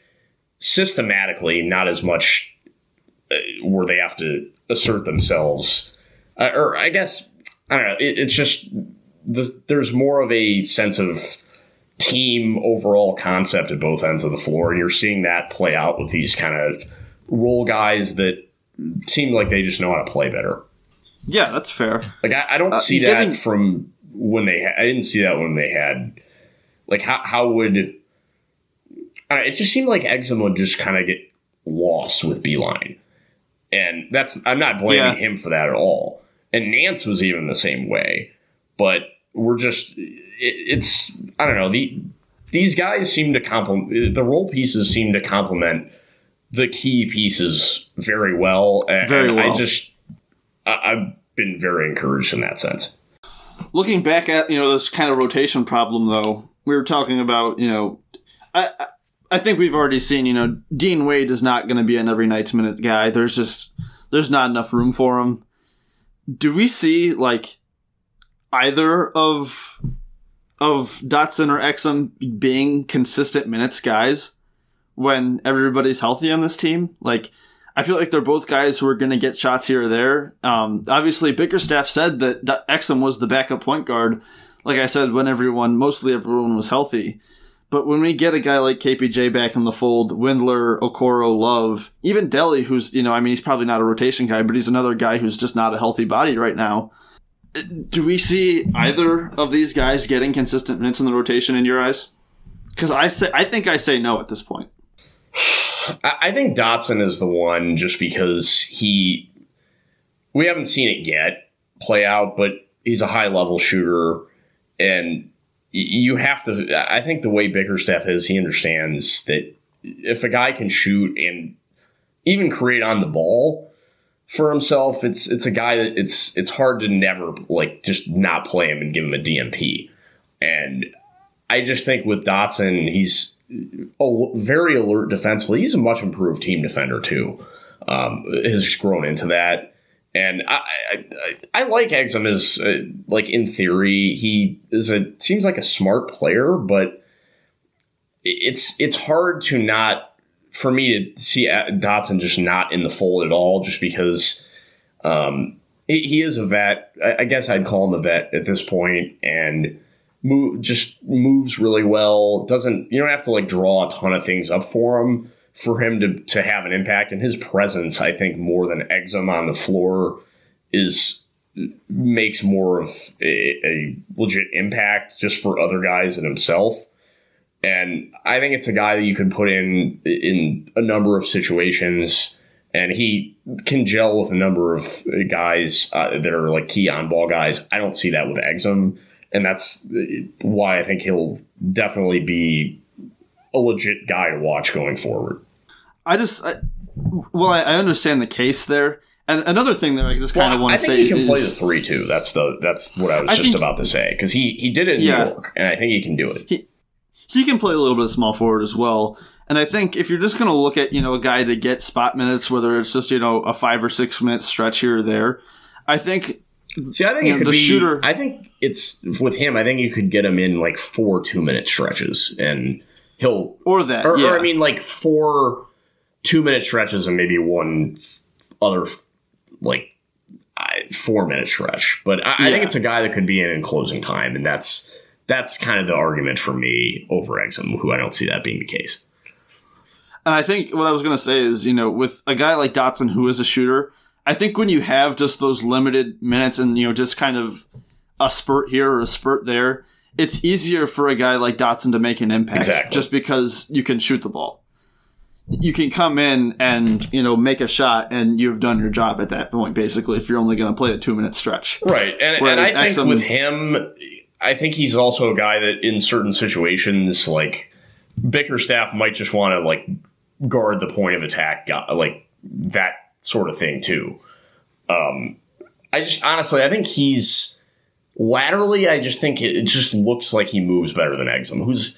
S3: systematically, not as much uh, where they have to assert themselves. Uh, or I guess I don't know. It, it's just the, there's more of a sense of team overall concept at both ends of the floor, and you're seeing that play out with these kind of role guys that seem like they just know how to play better.
S1: Yeah, that's fair.
S3: Like I, I don't uh, see that getting, from when they. Ha- I didn't see that when they had. Like how how would. Uh, it just seemed like Exum would just kind of get lost with Beilein, and that's I'm not blaming yeah. him for that at all and Nance was even the same way. But we're just it, it's I don't know the these guys seem to complement the role pieces seem to complement the key pieces very well. And, very well. I just I, I've been very encouraged in that sense.
S1: Looking back at you know this kind of rotation problem though, we were talking about you know I. I think we've already seen, you know, Dean Wade is not going to be an every night's minute guy. There's just there's not enough room for him do we see like either of of Dotson or Exum being consistent minutes guys when everybody's healthy on this team? Like, I feel like they're both guys who are going to get shots here or there. Um, obviously, Bickerstaff said that Exum was the backup point guard. Like I said, when everyone, mostly everyone was healthy. But when we get a guy like KPJ back in the fold, Windler, Okoro, Love, even Delly, who's, you know, I mean, he's probably not a rotation guy, but he's another guy who's just not a healthy body right now. Do we see either of these guys getting consistent minutes in the rotation in your eyes? Because I say, I think I say no at this point.
S3: I think Dotson is the one just because he, we haven't seen it yet play out, but he's a high level shooter and you have to. I think the way Bickerstaff is, he understands that if a guy can shoot and even create on the ball for himself, it's it's a guy that it's it's hard to never like just not play him and give him a DMP. And I just think with Dotson, he's very alert defensively. He's a much improved team defender too. Um, has grown into that. And I, I, I like Exum as uh, like in theory he is a seems like a smart player, but it's it's hard to not for me to see Dotson just not in the fold at all, just because um, he is a vet. I guess I'd call him a vet at this point, and move just moves really well. Doesn't you don't have to like draw a ton of things up for him for him to, to have an impact. And his presence, I think, more than Exum on the floor is makes more of a, a legit impact just for other guys and himself. And I think it's a guy that you can put in in a number of situations, and he can gel with a number of guys uh, that are like key on ball guys. I don't see that with Exum, and that's why I think he'll definitely be a legit guy to watch going forward.
S1: I just, I, well, I, I, understand the case there. And another thing that I just kind of want to say
S3: he can
S1: is,
S3: play the three too. That's the that's what I was I just think, about to say because he he did it in yeah, New York, and I think he can do it.
S1: He, he can play a little bit of small forward as well. And I think if you're just going to look at you know a guy to get spot minutes, whether it's just you know a five or six minute stretch here or there, I think
S3: See, I think it could
S1: the
S3: be.
S1: shooter-
S3: I think it's with him. I think you could get him in like four two minute stretches, and he'll
S1: or that
S3: or,
S1: yeah.
S3: or I mean like four two minute stretches and maybe one other like four minute stretch. But I, I think it's a guy that could be in in closing time, and that's that's kind of the argument for me over Exum, who I don't see that being the case.
S1: And I think what I was going to say is, you know, with a guy like Dotson who is a shooter, I think when you have just those limited minutes and, you know, just kind of a spurt here or a spurt there, it's easier for a guy like Dotson to make an impact
S3: Exactly.
S1: just because you can shoot the ball. You can come in and, you know, make a shot and you've done your job at that point, basically, if you're only going to play a two minute stretch.
S3: Right, and, and I think with him, I think he's also a guy that in certain situations, like Bickerstaff might just want to like guard the point of attack, like that sort of thing too. Um, I just honestly, I think he's laterally. I just think it, it just looks like he moves better than Exum, who's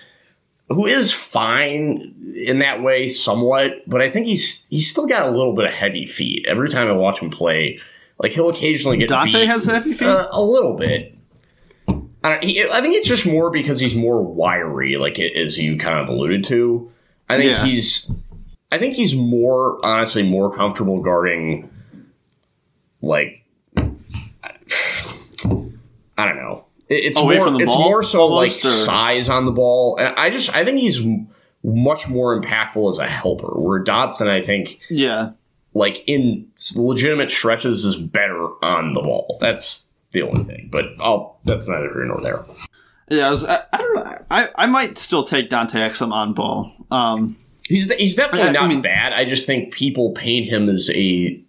S3: who is fine in that way somewhat, but I think he's he's still got a little bit of heavy feet. Every time I watch him play, like he'll occasionally get
S1: Dante
S3: beat.
S1: has heavy feet?
S3: Uh, a little bit. I, don't, he, I think it's just more because he's more wiry, like it, as you kind of alluded to. I think
S1: Yeah.
S3: he's, I think he's more honestly more comfortable guarding, like, I don't know. It's
S1: Away
S3: more, it's
S1: ball,
S3: more so like
S1: or-
S3: size on the ball, and I just I think he's much more impactful as a helper. Where Dotson, I think,
S1: yeah.
S3: like in legitimate stretches is better on the ball. That's the only thing. But I'll that's neither here nor there.
S1: Yeah, I, was, I, I don't know. I, I might still take Dante Exum on ball. Um,
S3: He's he's definitely
S1: I- I
S3: not
S1: mean-
S3: bad. I just think people paint him as a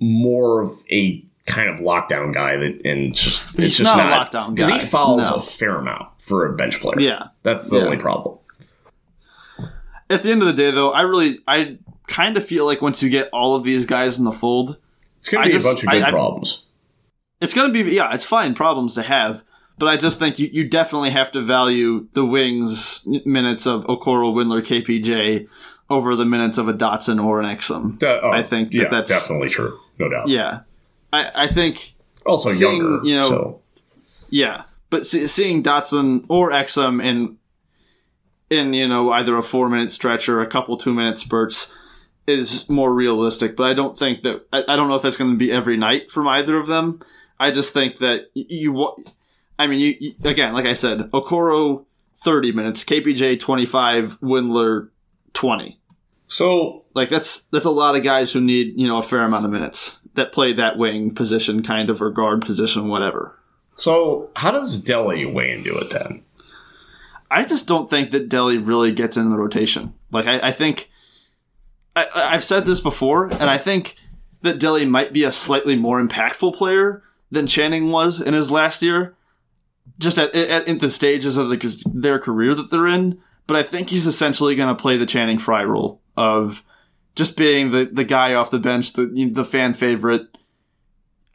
S3: more of a kind of lockdown guy that and it's just it's
S1: He's
S3: just
S1: not a lockdown guy.
S3: because he fouls
S1: No.
S3: a fair amount for a bench player.
S1: Yeah.
S3: that's the
S1: Yeah.
S3: only problem.
S1: at the end of the day, though, I really, I kind of feel like once you get all of these guys in the fold,
S3: It's gonna
S1: I
S3: be
S1: just-
S3: a bunch of
S1: I-
S3: good
S1: I-
S3: problems.
S1: it's going to be, yeah, it's fine problems to have. But I just think you, you definitely have to value the wings minutes of Okoro, Windler, KPJ over the minutes of a Dotson or an Exum.
S3: Uh, oh,
S1: I think that
S3: yeah,
S1: that's-
S3: definitely true, no doubt.
S1: Yeah. I, I think
S3: Also
S1: Seeing,
S3: younger,
S1: you know,
S3: so
S1: Yeah, but see, seeing Dotson or Exum in in you know either a four minute stretch or a couple two minute spurts is more realistic. But I don't think that I, I don't know if that's going to be every night from either of them. I just think that y- you. I mean, you, you again, like I said, Okoro thirty minutes, KPJ twenty five, Windler twenty.
S3: so
S1: Like that's that's a lot of guys who need you know a fair amount of minutes that play that wing position, kind of or guard position, whatever.
S3: so how does Delly weigh into it then?
S1: I just don't think that Delly really gets in the rotation. Like I, I think I, I- I've said this before, and I think that Delly might be a slightly more impactful player than Channing was in his last year, just at, at, at the stages of the, their career that they're in. But I think he's essentially going to play the Channing Frye role of just being the, the guy off the bench, the the fan favorite,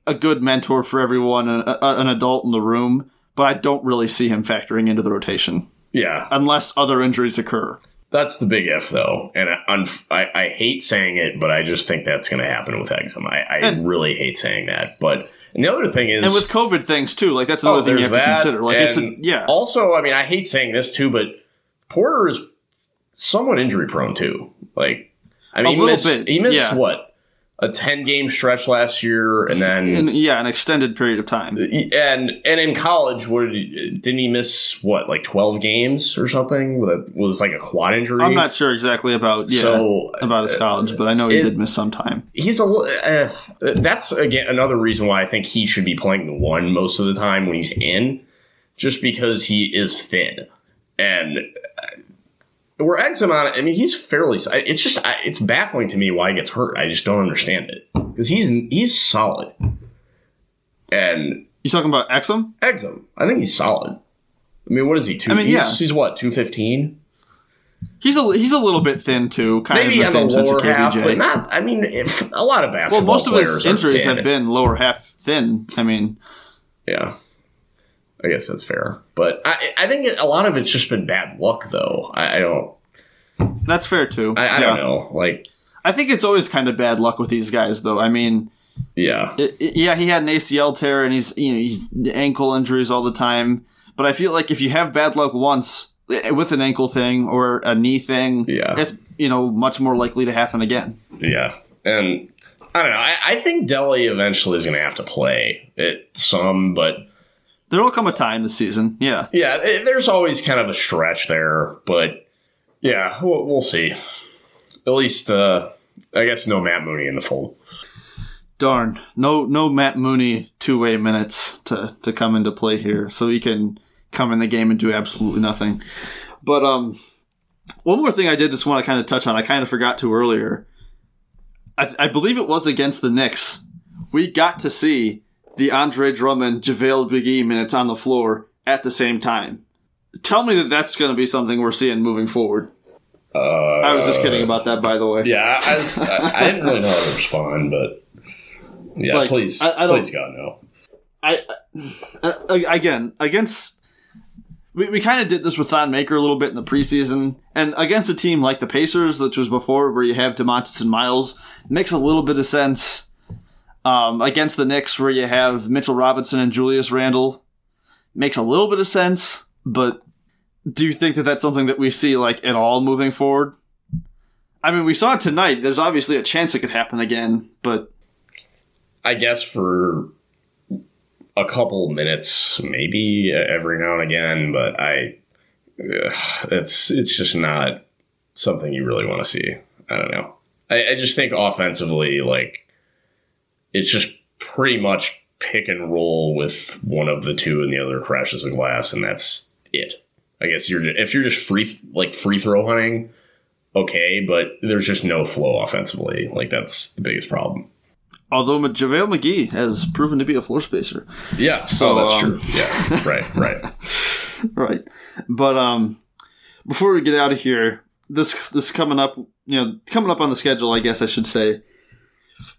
S1: a good mentor for everyone, a, a, an adult in the room. But I don't really see him factoring into the rotation
S3: Yeah,
S1: unless other injuries occur.
S3: That's the big if, though, and I, I, I hate saying it, but I just think that's going to happen with Exum. I, I
S1: And-
S3: really hate saying that, but and the other thing is,
S1: And with COVID things too, like that's another
S3: oh,
S1: thing you have to consider. Like it's a, yeah,
S3: Also, I mean, I hate saying this too, but Porter is somewhat injury prone too. Like, I mean, he missed, he missed
S1: yeah.
S3: what a ten game stretch last year, and then
S1: in, yeah, an extended period of time.
S3: and and in college, what did he, didn't he miss? What like twelve games or something? That was like a quad injury.
S1: I'm not sure exactly about yeah
S3: So,
S1: about his college, but I know he
S3: it-
S1: did miss some time.
S3: he's a uh, that's again another reason why I think he should be playing the one most of the time when he's in, just because he is thin, and uh, where Exum on it, I mean he's fairly. It's just it's baffling to me why he gets hurt. I just don't understand it because he's he's solid, and
S1: You talking about Exum?
S3: Exum, I think he's solid. I mean, what is he? Two,
S1: I mean,
S3: he's,
S1: yeah.
S3: he's what two fifteen.
S1: He's a he's a little bit thin too, kind
S3: Maybe
S1: of the
S3: the
S1: same sense of
S3: lower half, but not. I mean, if, a lot of basketball.
S1: well, most of his injuries
S3: thin.
S1: have been lower half thin. I mean,
S3: Yeah. I guess that's fair. But I, I think it, a lot of it's just been bad luck, though. I, I don't.
S1: That's fair too.
S3: I, I
S1: yeah.
S3: don't know. Like,
S1: I think it's always kind of bad luck with these guys, though. I mean,
S3: yeah,
S1: it, it- yeah, he had an ACL tear and he's you know he's ankle injuries all the time. But I feel like if you have bad luck once eh, with an ankle thing or a knee thing,
S3: Yeah.
S1: it's you know much more likely to happen again.
S3: yeah, and I don't know. I, I think Delly eventually is going to have to play it some, but
S1: There will come a time this season, yeah.
S3: yeah, it, there's always kind of a stretch there. But yeah, we'll, we'll see. At least, uh, I guess, no Matt Mooney in the fold.
S1: Darn, no no Matt Mooney two way minutes to to come into play here, so he can come in the game and do absolutely nothing. But um, one more thing I did just want to kind of touch on. I kind of forgot to earlier. I, I believe it was against the Knicks. We got to see the Andre Drummond JaVale McGee minutes on the floor at the same time. Tell me that that's going to be something we're seeing moving forward.
S3: Uh,
S1: I was just kidding about that, by the way.
S3: Yeah, I, was, I, I didn't really know how to respond, but yeah,
S1: Like,
S3: please,
S1: I- I
S3: please, God, no.
S1: I uh, again against we, we kind of did this with Thon Maker a little bit in the preseason, and against a team like the Pacers, which was before, where you have Domantas and Myles, makes a little bit of sense. Um, against the Knicks, where you have Mitchell Robinson and Julius Randle, makes a little bit of sense. But do you think that that's something that we see like at all moving forward? I mean, we saw it tonight. There's obviously a chance it could happen again, but
S3: I guess for a couple minutes, maybe every now and again, but I, ugh, it's it's just not something you really want to see. I don't know. I, I just think offensively, like it's just pretty much pick and roll with one of the two, and the other crashes the glass, and that's it. I guess you're ju- if you're just free like free throw hunting, okay, but there's just no flow offensively. Like that's the biggest problem.
S1: although JaVale McGee has proven to be a floor spacer.
S3: Yeah,
S1: So,
S3: so that's
S1: um,
S3: true. Yeah, right, right. [LAUGHS]
S1: right. But um, before we get out of here, this this coming up, you know, coming up on the schedule, I guess I should say.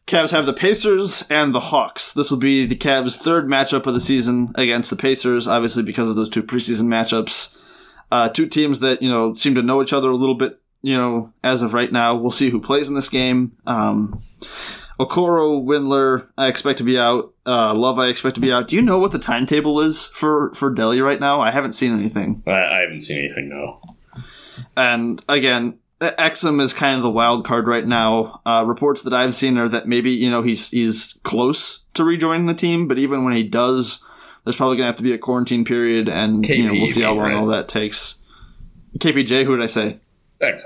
S1: Cavs have the Pacers and the Hawks. This will be the Cavs' third matchup of the season against the Pacers, obviously because of those two preseason matchups. Uh, two teams that you know seem to know each other a little bit. You know, as of right now, we'll see who plays in this game. Um, Okoro, Windler, I expect to be out. Uh, Love, I expect to be out. Do you know what the timetable is for for Delly right now? I haven't seen anything.
S3: I, I haven't seen anything no.
S1: And again, Exum is kind of the wild card right now. Uh, reports that I've seen are that maybe you know he's he's close to rejoining the team, but even when he does, there's probably gonna have to be a quarantine period, and you know we'll see how long
S3: right?
S1: all that takes. KPJ, who did I say?
S3: Thanks.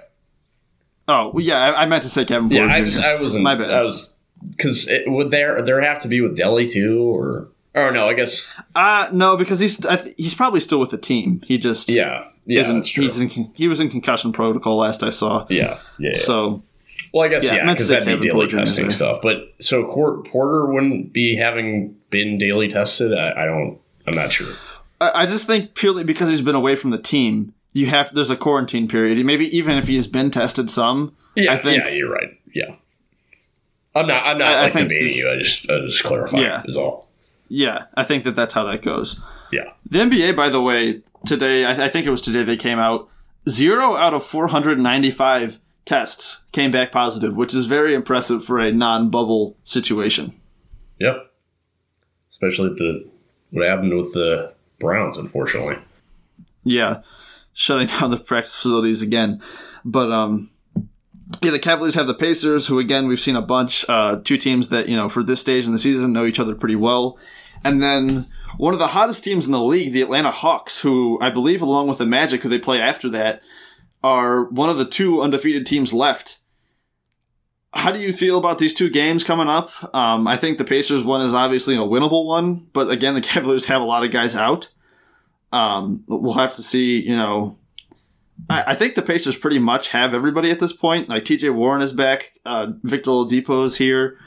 S1: Oh, well, yeah, I, I meant to say Kevin
S3: Yeah,
S1: Porter
S3: I just I wasn't.
S1: My bad.
S3: I was because would there there have to be with Delly too, or or no? I guess
S1: Uh no, because he's I th- he's probably still with the team. He just
S3: yeah, yeah,
S1: isn't. He's in, he was in concussion protocol last I saw.
S3: yeah, yeah, yeah.
S1: So
S3: well, I guess
S1: yeah, I
S3: yeah, because
S1: say
S3: that'd be daily
S1: Porter
S3: testing stuff. But so Porter wouldn't be having been daily tested. I, I don't. I'm not sure.
S1: I, I just think purely because he's been away from the team, you have there's a quarantine period. Maybe even if he's been tested some,
S3: Yeah,
S1: I think
S3: yeah, you're right. Yeah, I'm not. I'm not
S1: I- I
S3: like
S1: think
S3: debating you. I just I just clarify.
S1: Yeah.
S3: is all.
S1: yeah, I think that that's how that goes.
S3: Yeah.
S1: The NBA, by the way, today I, I think it was today they came out zero out of 495 tests came back positive, which is very impressive for a non-bubble situation.
S3: Yep. Especially the what happened with the Browns, unfortunately.
S1: Yeah, shutting [LAUGHS] down the practice facilities again. But um, yeah, the Cavaliers have the Pacers, who again we've seen a bunch. Uh, two teams that you know for this stage in the season know each other pretty well, and then one of the hottest teams in the league, the Atlanta Hawks, who I believe along with the Magic, who they play after that, are one of the two undefeated teams left. How do you feel about these two games coming up? Um, I think the Pacers one is obviously a winnable one, but again, the [LAUGHS] Cavaliers have a lot of guys out. Um, we'll have to see. You know, I, think the Pacers pretty much have everybody at this point. Like T.J. Warren is back, uh, Victor Oladipo is here,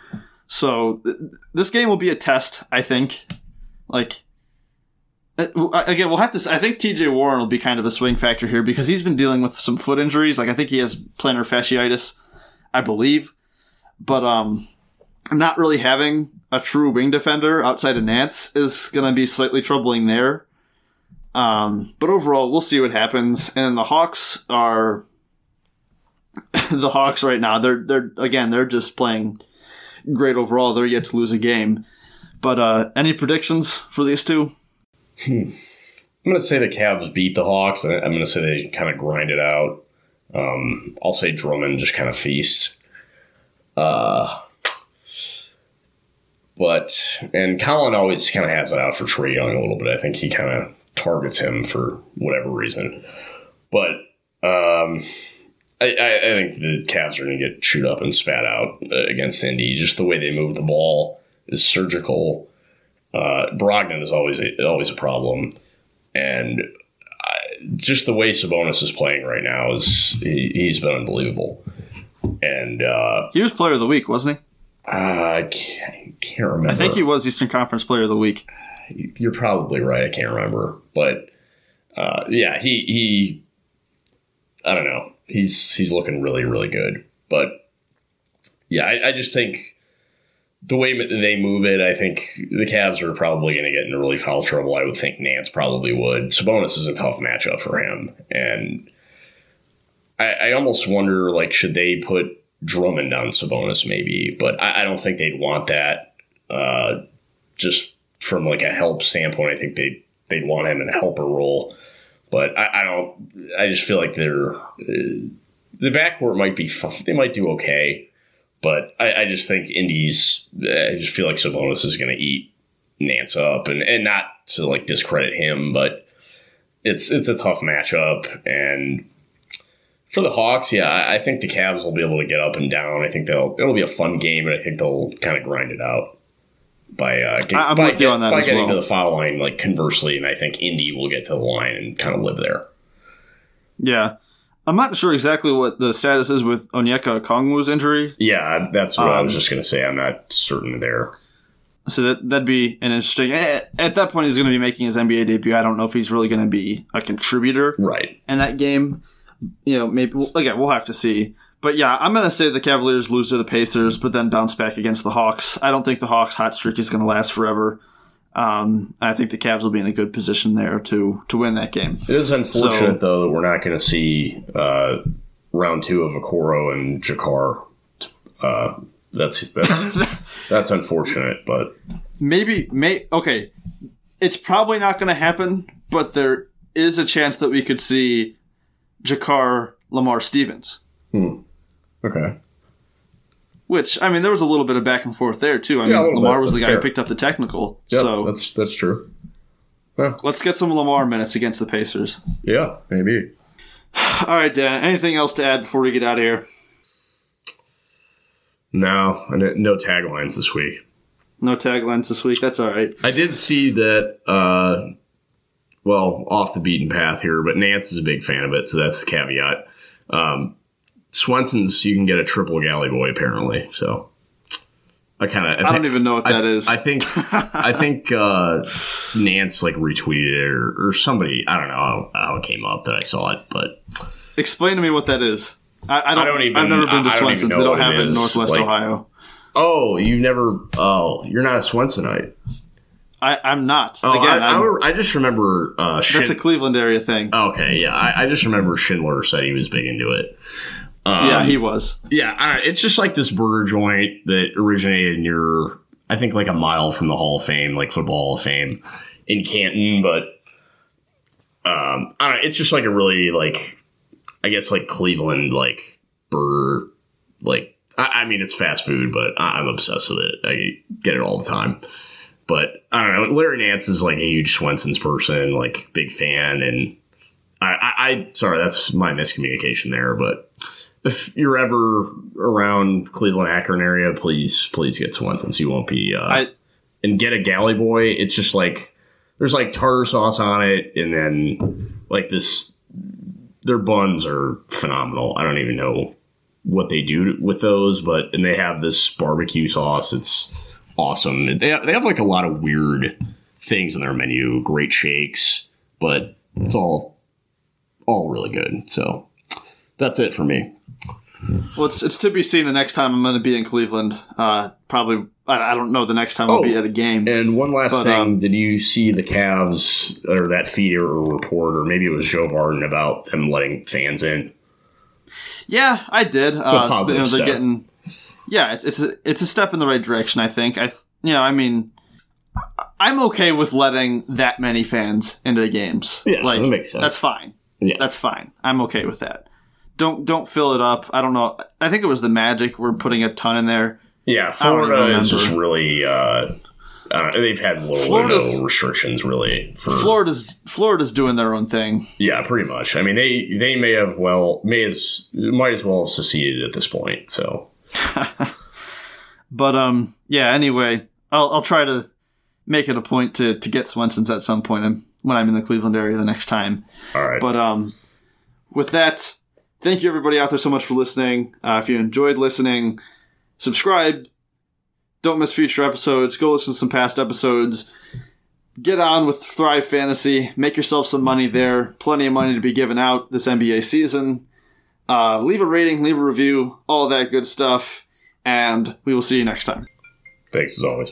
S1: so th- this game will be a test. I think. Like uh, again, we'll have to. I think T.J. Warren will be kind of a swing factor here because he's been dealing with some foot injuries. Like I think he has plantar fasciitis, I believe, but um, not really having a true wing defender outside of Nance is going to be slightly troubling there. Um, but overall, we'll see what happens. And the Hawks are [LAUGHS] the Hawks right now. They're they're again they're just playing great overall. They're yet to lose a game. But uh, any predictions for these two?
S3: I'm going to say the Cavs beat the Hawks. I'm going to say they kind of grind it out. Um, I'll say Drummond just kind of feasts. Uh, but and Collin always kind of has it out for Trae Young a little bit. I think he kind of targets him for whatever reason. But um, I, I, I think the Cavs are going to get chewed up and spat out uh, against Indy. Just the way they move the ball is surgical. Uh, Brogdon is always a, always a problem, and I, just the way Sabonis is playing right now is he, he's been unbelievable. And uh,
S1: He was Player of the Week, wasn't he?
S3: I can't, can't remember.
S1: I think he was Eastern Conference Player of the Week.
S3: You're probably right. I can't remember, but uh, yeah, he he. I don't know. He's he's looking really really good, but yeah, I, I just think the way they move it, I think the Cavs are probably going to get into really foul trouble. I would think Nance probably would. Sabonis is a tough matchup for him, and I, I almost wonder like should they put Drummond on Sabonis maybe, but I, I don't think they'd want that. Uh, just from like a help standpoint, I think they they'd want him in a helper role. But I, I don't. I just feel like they're uh, the backcourt might be fun. They might do okay, but I, I just think Indies. I just feel like Sabonis is going to eat Nance up, and and not to like discredit him, but it's it's a tough matchup and. For the Hawks, yeah, I I think the Cavs will be able to get up and down. I think they'll it'll be a fun game, and I think they'll kind of grind it out by uh, get,
S1: I'm
S3: by,
S1: with you on that
S3: by getting
S1: well.
S3: to the foul line. Like conversely, and I think Indy will get to the line and kind of live there.
S1: Yeah. I'm not sure exactly what the status is with Onyeka Okongwu's injury.
S3: Yeah, that's what I was
S1: Um,
S3: just gonna say. I'm not certain there.
S1: So that, that'd be an interesting. eh, At that point, he's going to be making his NBA debut. I don't know if he's really going to be a contributor
S3: Right.
S1: in that game. You know, maybe again we'll have to see. But yeah, I'm going to say the Cavaliers lose to the Pacers, but then bounce back against the Hawks. I don't think the Hawks' hot streak is going to last forever. Um, I think the Cavs will be in a good position there to to win that game.
S3: It is unfortunate
S1: So-
S3: though that we're not going to see uh, round two of Okoro and Jakarr. Uh, that's that's [LAUGHS] that's unfortunate, but
S1: Maybe, may okay. It's probably not going to happen, but there is a chance that we could see Jakarr Lamar Stevens.
S3: Okay.
S1: Which I mean, there was a little bit of back and forth there too. I
S3: Yeah,
S1: mean, Lamar
S3: bit.
S1: was the guy
S3: fair.
S1: who picked up the technical.
S3: Yeah,
S1: so
S3: that's that's true. Yeah.
S1: let's get some Lamar minutes against the Pacers.
S3: Yeah, maybe.
S1: All right, Dan. Anything else to add before we get out of here?
S3: No, no taglines this week.
S1: No taglines this week. That's all right.
S3: I did see that. Uh, well, off the beaten path here, but Nance is a big fan of it, so that's the caveat. Um, Swenson's you can get a triple galley boy apparently, so I kind of
S1: I don't even know what that
S3: I,
S1: is.
S3: I think I [LAUGHS] think uh, Nance like retweeted it or, or somebody. I don't know how, how it came up that I saw it, but
S1: Explain to me what that is. I, I don't.
S3: don't even-
S1: I've never been to
S3: I- I
S1: Swenson's. They don't
S3: it
S1: have it in. Northwest
S3: Like-
S1: Ohio.
S3: oh, you've never. Oh, you're not a Swensonite.
S1: I, I'm not.
S3: Oh,
S1: Again,
S3: I, I, I just remember. Uh,
S1: that's a Cleveland area thing.
S3: okay, yeah, I, I just remember Schindler said he was big into it. Um,
S1: yeah, he was.
S3: Yeah, I don't- it's just like this burger joint that originated near, I think, like a mile from the Hall of Fame, like Football Hall of Fame in Canton. But um, I don't know. It's just like a really like, I guess like Cleveland like burger. Like, I, I mean, it's fast food, but I, I'm obsessed with it. I get it all the time. But I don't know. Larry Nance is like a huge Swenson's person, like big fan, and I, I, I sorry, that's my miscommunication there, but if you're ever around Cleveland Akron area, please please get Swenson's. You won't be uh,
S1: I
S3: and get a galley boy. It's just like there's like tartar sauce on it, and then like this. Their buns are phenomenal. I don't even know what they do with those, but and they have this barbecue sauce. It's awesome. They have, they have like a lot of weird things in their menu. Great shakes, but it's all all really good. So that's it for me.
S1: Well, it's it's to be seen the next time I'm going to be in Cleveland. Uh, probably I, I don't know the next time I'll
S3: Oh,
S1: be at a game.
S3: And one last
S1: But,
S3: thing,
S1: um,
S3: did you see the Cavs or that feed or report, or maybe it was Joe Vardon about them letting fans in?
S1: Yeah, I did.
S3: a
S1: uh,
S3: positive
S1: you know, they're getting. Yeah, it's it's a, it's a step in the right direction. I think. I th- you know, I mean, I'm okay with letting that many fans into the games.
S3: Yeah,
S1: like
S3: that makes sense.
S1: that's fine.
S3: Yeah.
S1: That's fine. I'm okay with that. Don't don't fill it up. I don't know. I think it was the Magic. We're putting a ton in there.
S3: Yeah, Florida is just really. Uh, I they've had little
S1: Florida's-
S3: no restrictions really for
S1: Florida's Florida's doing their own thing.
S3: yeah, pretty much. I mean, they they may have well may as might as well have seceded at this point. So [LAUGHS]
S1: But um, yeah. Anyway, I'll I'll try to make it a point to to get Swenson's at some point when I'm in the Cleveland area the next time.
S3: all right,
S1: But um, with that, thank you everybody out there so much for listening. Uh, if you enjoyed listening, subscribe. Don't miss future episodes. Go listen to some past episodes. Get on with Thrive Fantasy. Make yourself some money there. Plenty of money to be given out this NBA season. Uh, leave a rating, leave a review, all that good stuff. And we will see you next time.
S3: thanks as always.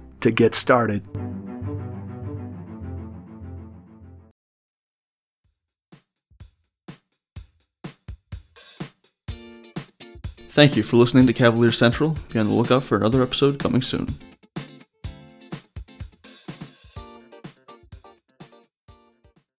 S2: to get started.
S1: Thank you for listening to Cavalier Central. Be on the lookout for another episode coming soon.